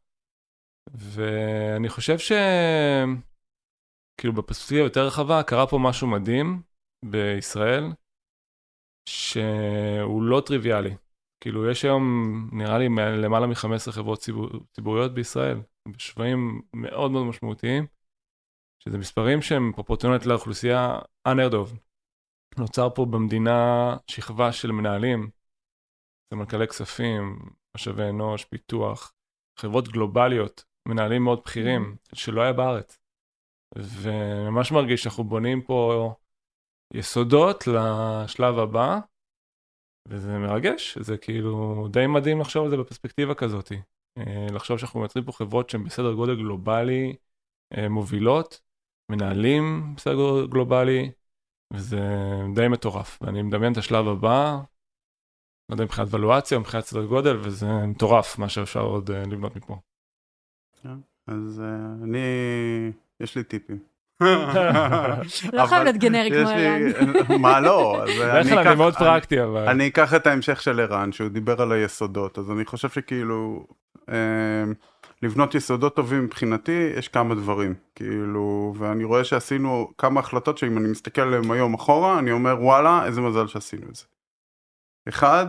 ואני חושב ש... כאילו בפרספקטיבה יותר רחבה, קרה פה משהו מדהים בישראל, שהוא לא טריוויאלי. כאילו, יש היום, נראה לי, למעלה מ-15 חברות ציבור, ציבוריות בישראל, בשווים מאוד מאוד משמעותיים, שזה מספרים שהם פרופורציונלית לאוכלוסייה unheard of. נוצר פה במדינה שכבה של מנהלים, סמנכ"לי כספים, משאבי אנוש, פיתוח, חברות גלובליות, מנהלים מאוד בכירים, שלא היה בארץ. וממש מרגיש שאנחנו בונים פה יסודות לשלב הבא, וזה מרגש, זה כאילו די מדהים לחשוב על זה בפרספקטיבה כזאת. אה, לחשוב שאנחנו מייצרים פה חברות שהן בסדר גודל גלובלי אה, מובילות, מנהלים בסדר גלובלי, וזה די מטורף. ואני מדמיין את השלב הבא, לא יודע מבחינת ולואציה או מבחינת סדר גודל, וזה מטורף מה שאפשר עוד אה, לבנות מפה. כן, אז אני, יש לי טיפים. לא חייב להיות גנרי כמו ערן. מה לא? בדרך כלל אני מאוד פרקטי אבל. אני אקח את ההמשך של ערן שהוא דיבר על היסודות אז אני חושב שכאילו לבנות יסודות טובים מבחינתי יש כמה דברים כאילו ואני רואה שעשינו כמה החלטות שאם אני מסתכל עליהן היום אחורה אני אומר וואלה איזה מזל שעשינו את זה. אחד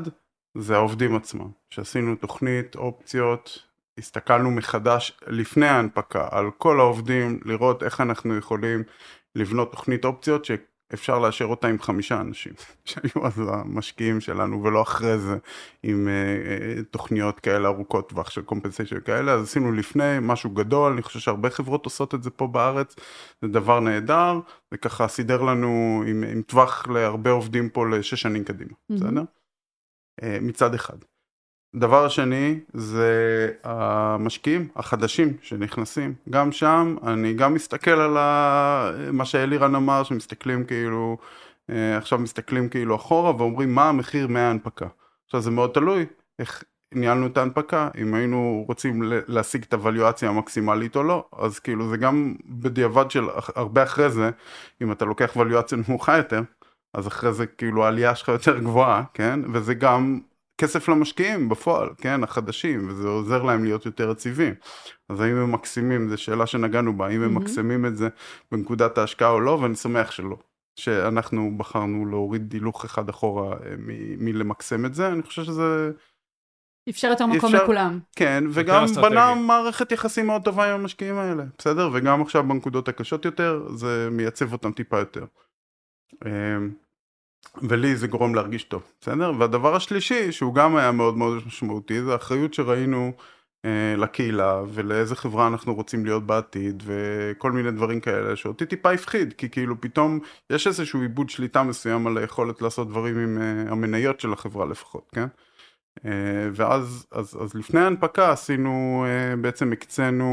זה העובדים עצמם שעשינו תוכנית אופציות הסתכלנו מחדש לפני ההנפקה על כל העובדים לראות איך אנחנו יכולים לבנות תוכנית אופציות שאפשר לאשר אותה עם חמישה אנשים שהיו אז המשקיעים שלנו ולא אחרי זה עם uh, תוכניות כאלה ארוכות טווח של קומפנסיישן כאלה אז עשינו לפני משהו גדול אני חושב שהרבה חברות עושות את זה פה בארץ זה דבר נהדר זה ככה סידר לנו עם, עם טווח להרבה עובדים פה לשש שנים קדימה mm-hmm. בסדר? Uh, מצד אחד. דבר שני זה המשקיעים החדשים שנכנסים. גם שם אני גם מסתכל על מה שאלירן אמר שמסתכלים כאילו עכשיו מסתכלים כאילו אחורה ואומרים מה המחיר מההנפקה? עכשיו זה מאוד תלוי איך ניהלנו את ההנפקה אם היינו רוצים להשיג את הוואליואציה המקסימלית או לא. אז כאילו זה גם בדיעבד של הרבה אחרי זה אם אתה לוקח וואליואציה נמוכה יותר אז אחרי זה כאילו העלייה שלך יותר גבוהה כן? וזה גם כסף למשקיעים בפועל, כן, החדשים, וזה עוזר להם להיות יותר יציבים. אז האם הם מקסימים, זו שאלה שנגענו בה, האם הם מקסימים את זה בנקודת ההשקעה או לא, ואני שמח שלא. שאנחנו בחרנו להוריד הילוך אחד אחורה אה, מלמקסם את זה, אני חושב שזה... אפשר יותר מקום אפשר, לכולם. כן, וגם בנה מערכת יחסים מאוד טובה עם המשקיעים האלה, בסדר? וגם עכשיו בנקודות הקשות יותר, זה מייצב אותם טיפה יותר. ולי זה גורם להרגיש טוב, בסדר? והדבר השלישי, שהוא גם היה מאוד מאוד משמעותי, זה האחריות שראינו אה, לקהילה ולאיזה חברה אנחנו רוצים להיות בעתיד וכל מיני דברים כאלה שאותי טיפה הפחיד, כי כאילו פתאום יש איזשהו איבוד שליטה מסוים על היכולת לעשות דברים עם אה, המניות של החברה לפחות, כן? אה, ואז אז, אז לפני ההנפקה עשינו, אה, בעצם הקצינו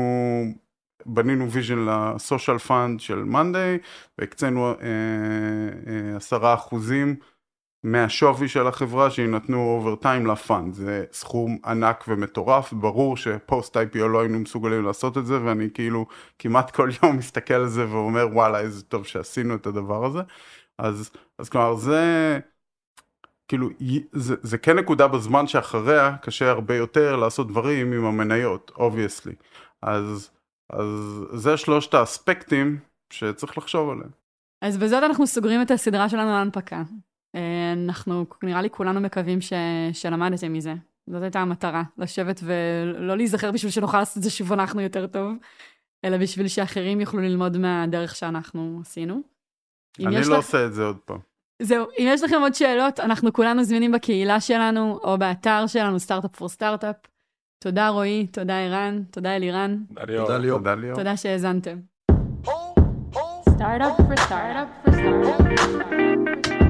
בנינו vision ל social fund של מאנדיי והקצינו אה, אה, עשרה אחוזים מהשווי של החברה שיינתנו over time ל fund זה סכום ענק ומטורף. ברור ש post IPO לא היינו מסוגלים לעשות את זה ואני כאילו כמעט כל יום מסתכל על זה ואומר וואלה איזה טוב שעשינו את הדבר הזה. אז אז כלומר זה כאילו זה, זה כן נקודה בזמן שאחריה קשה הרבה יותר לעשות דברים עם המניות obviously אז אז זה שלושת האספקטים שצריך לחשוב עליהם. אז בזאת אנחנו סוגרים את הסדרה שלנו להנפקה. אה, אנחנו, נראה לי כולנו מקווים ש... שלמדתם מזה. זאת הייתה המטרה, לשבת ולא להיזכר בשביל שנוכל לעשות את זה שוב אנחנו יותר טוב, אלא בשביל שאחרים יוכלו ללמוד מהדרך שאנחנו עשינו. אני לא לך- עושה את זה עוד פעם. זהו, אם יש לכם עוד שאלות, אנחנו כולנו זמינים בקהילה שלנו, או באתר שלנו, סטארט-אפ פור סטארט-אפ. תודה רועי, תודה ערן, תודה אלירן, ליאור. תודה ליאור. תודה ליאור. תודה שהאזנתם. Startup for startup for startup.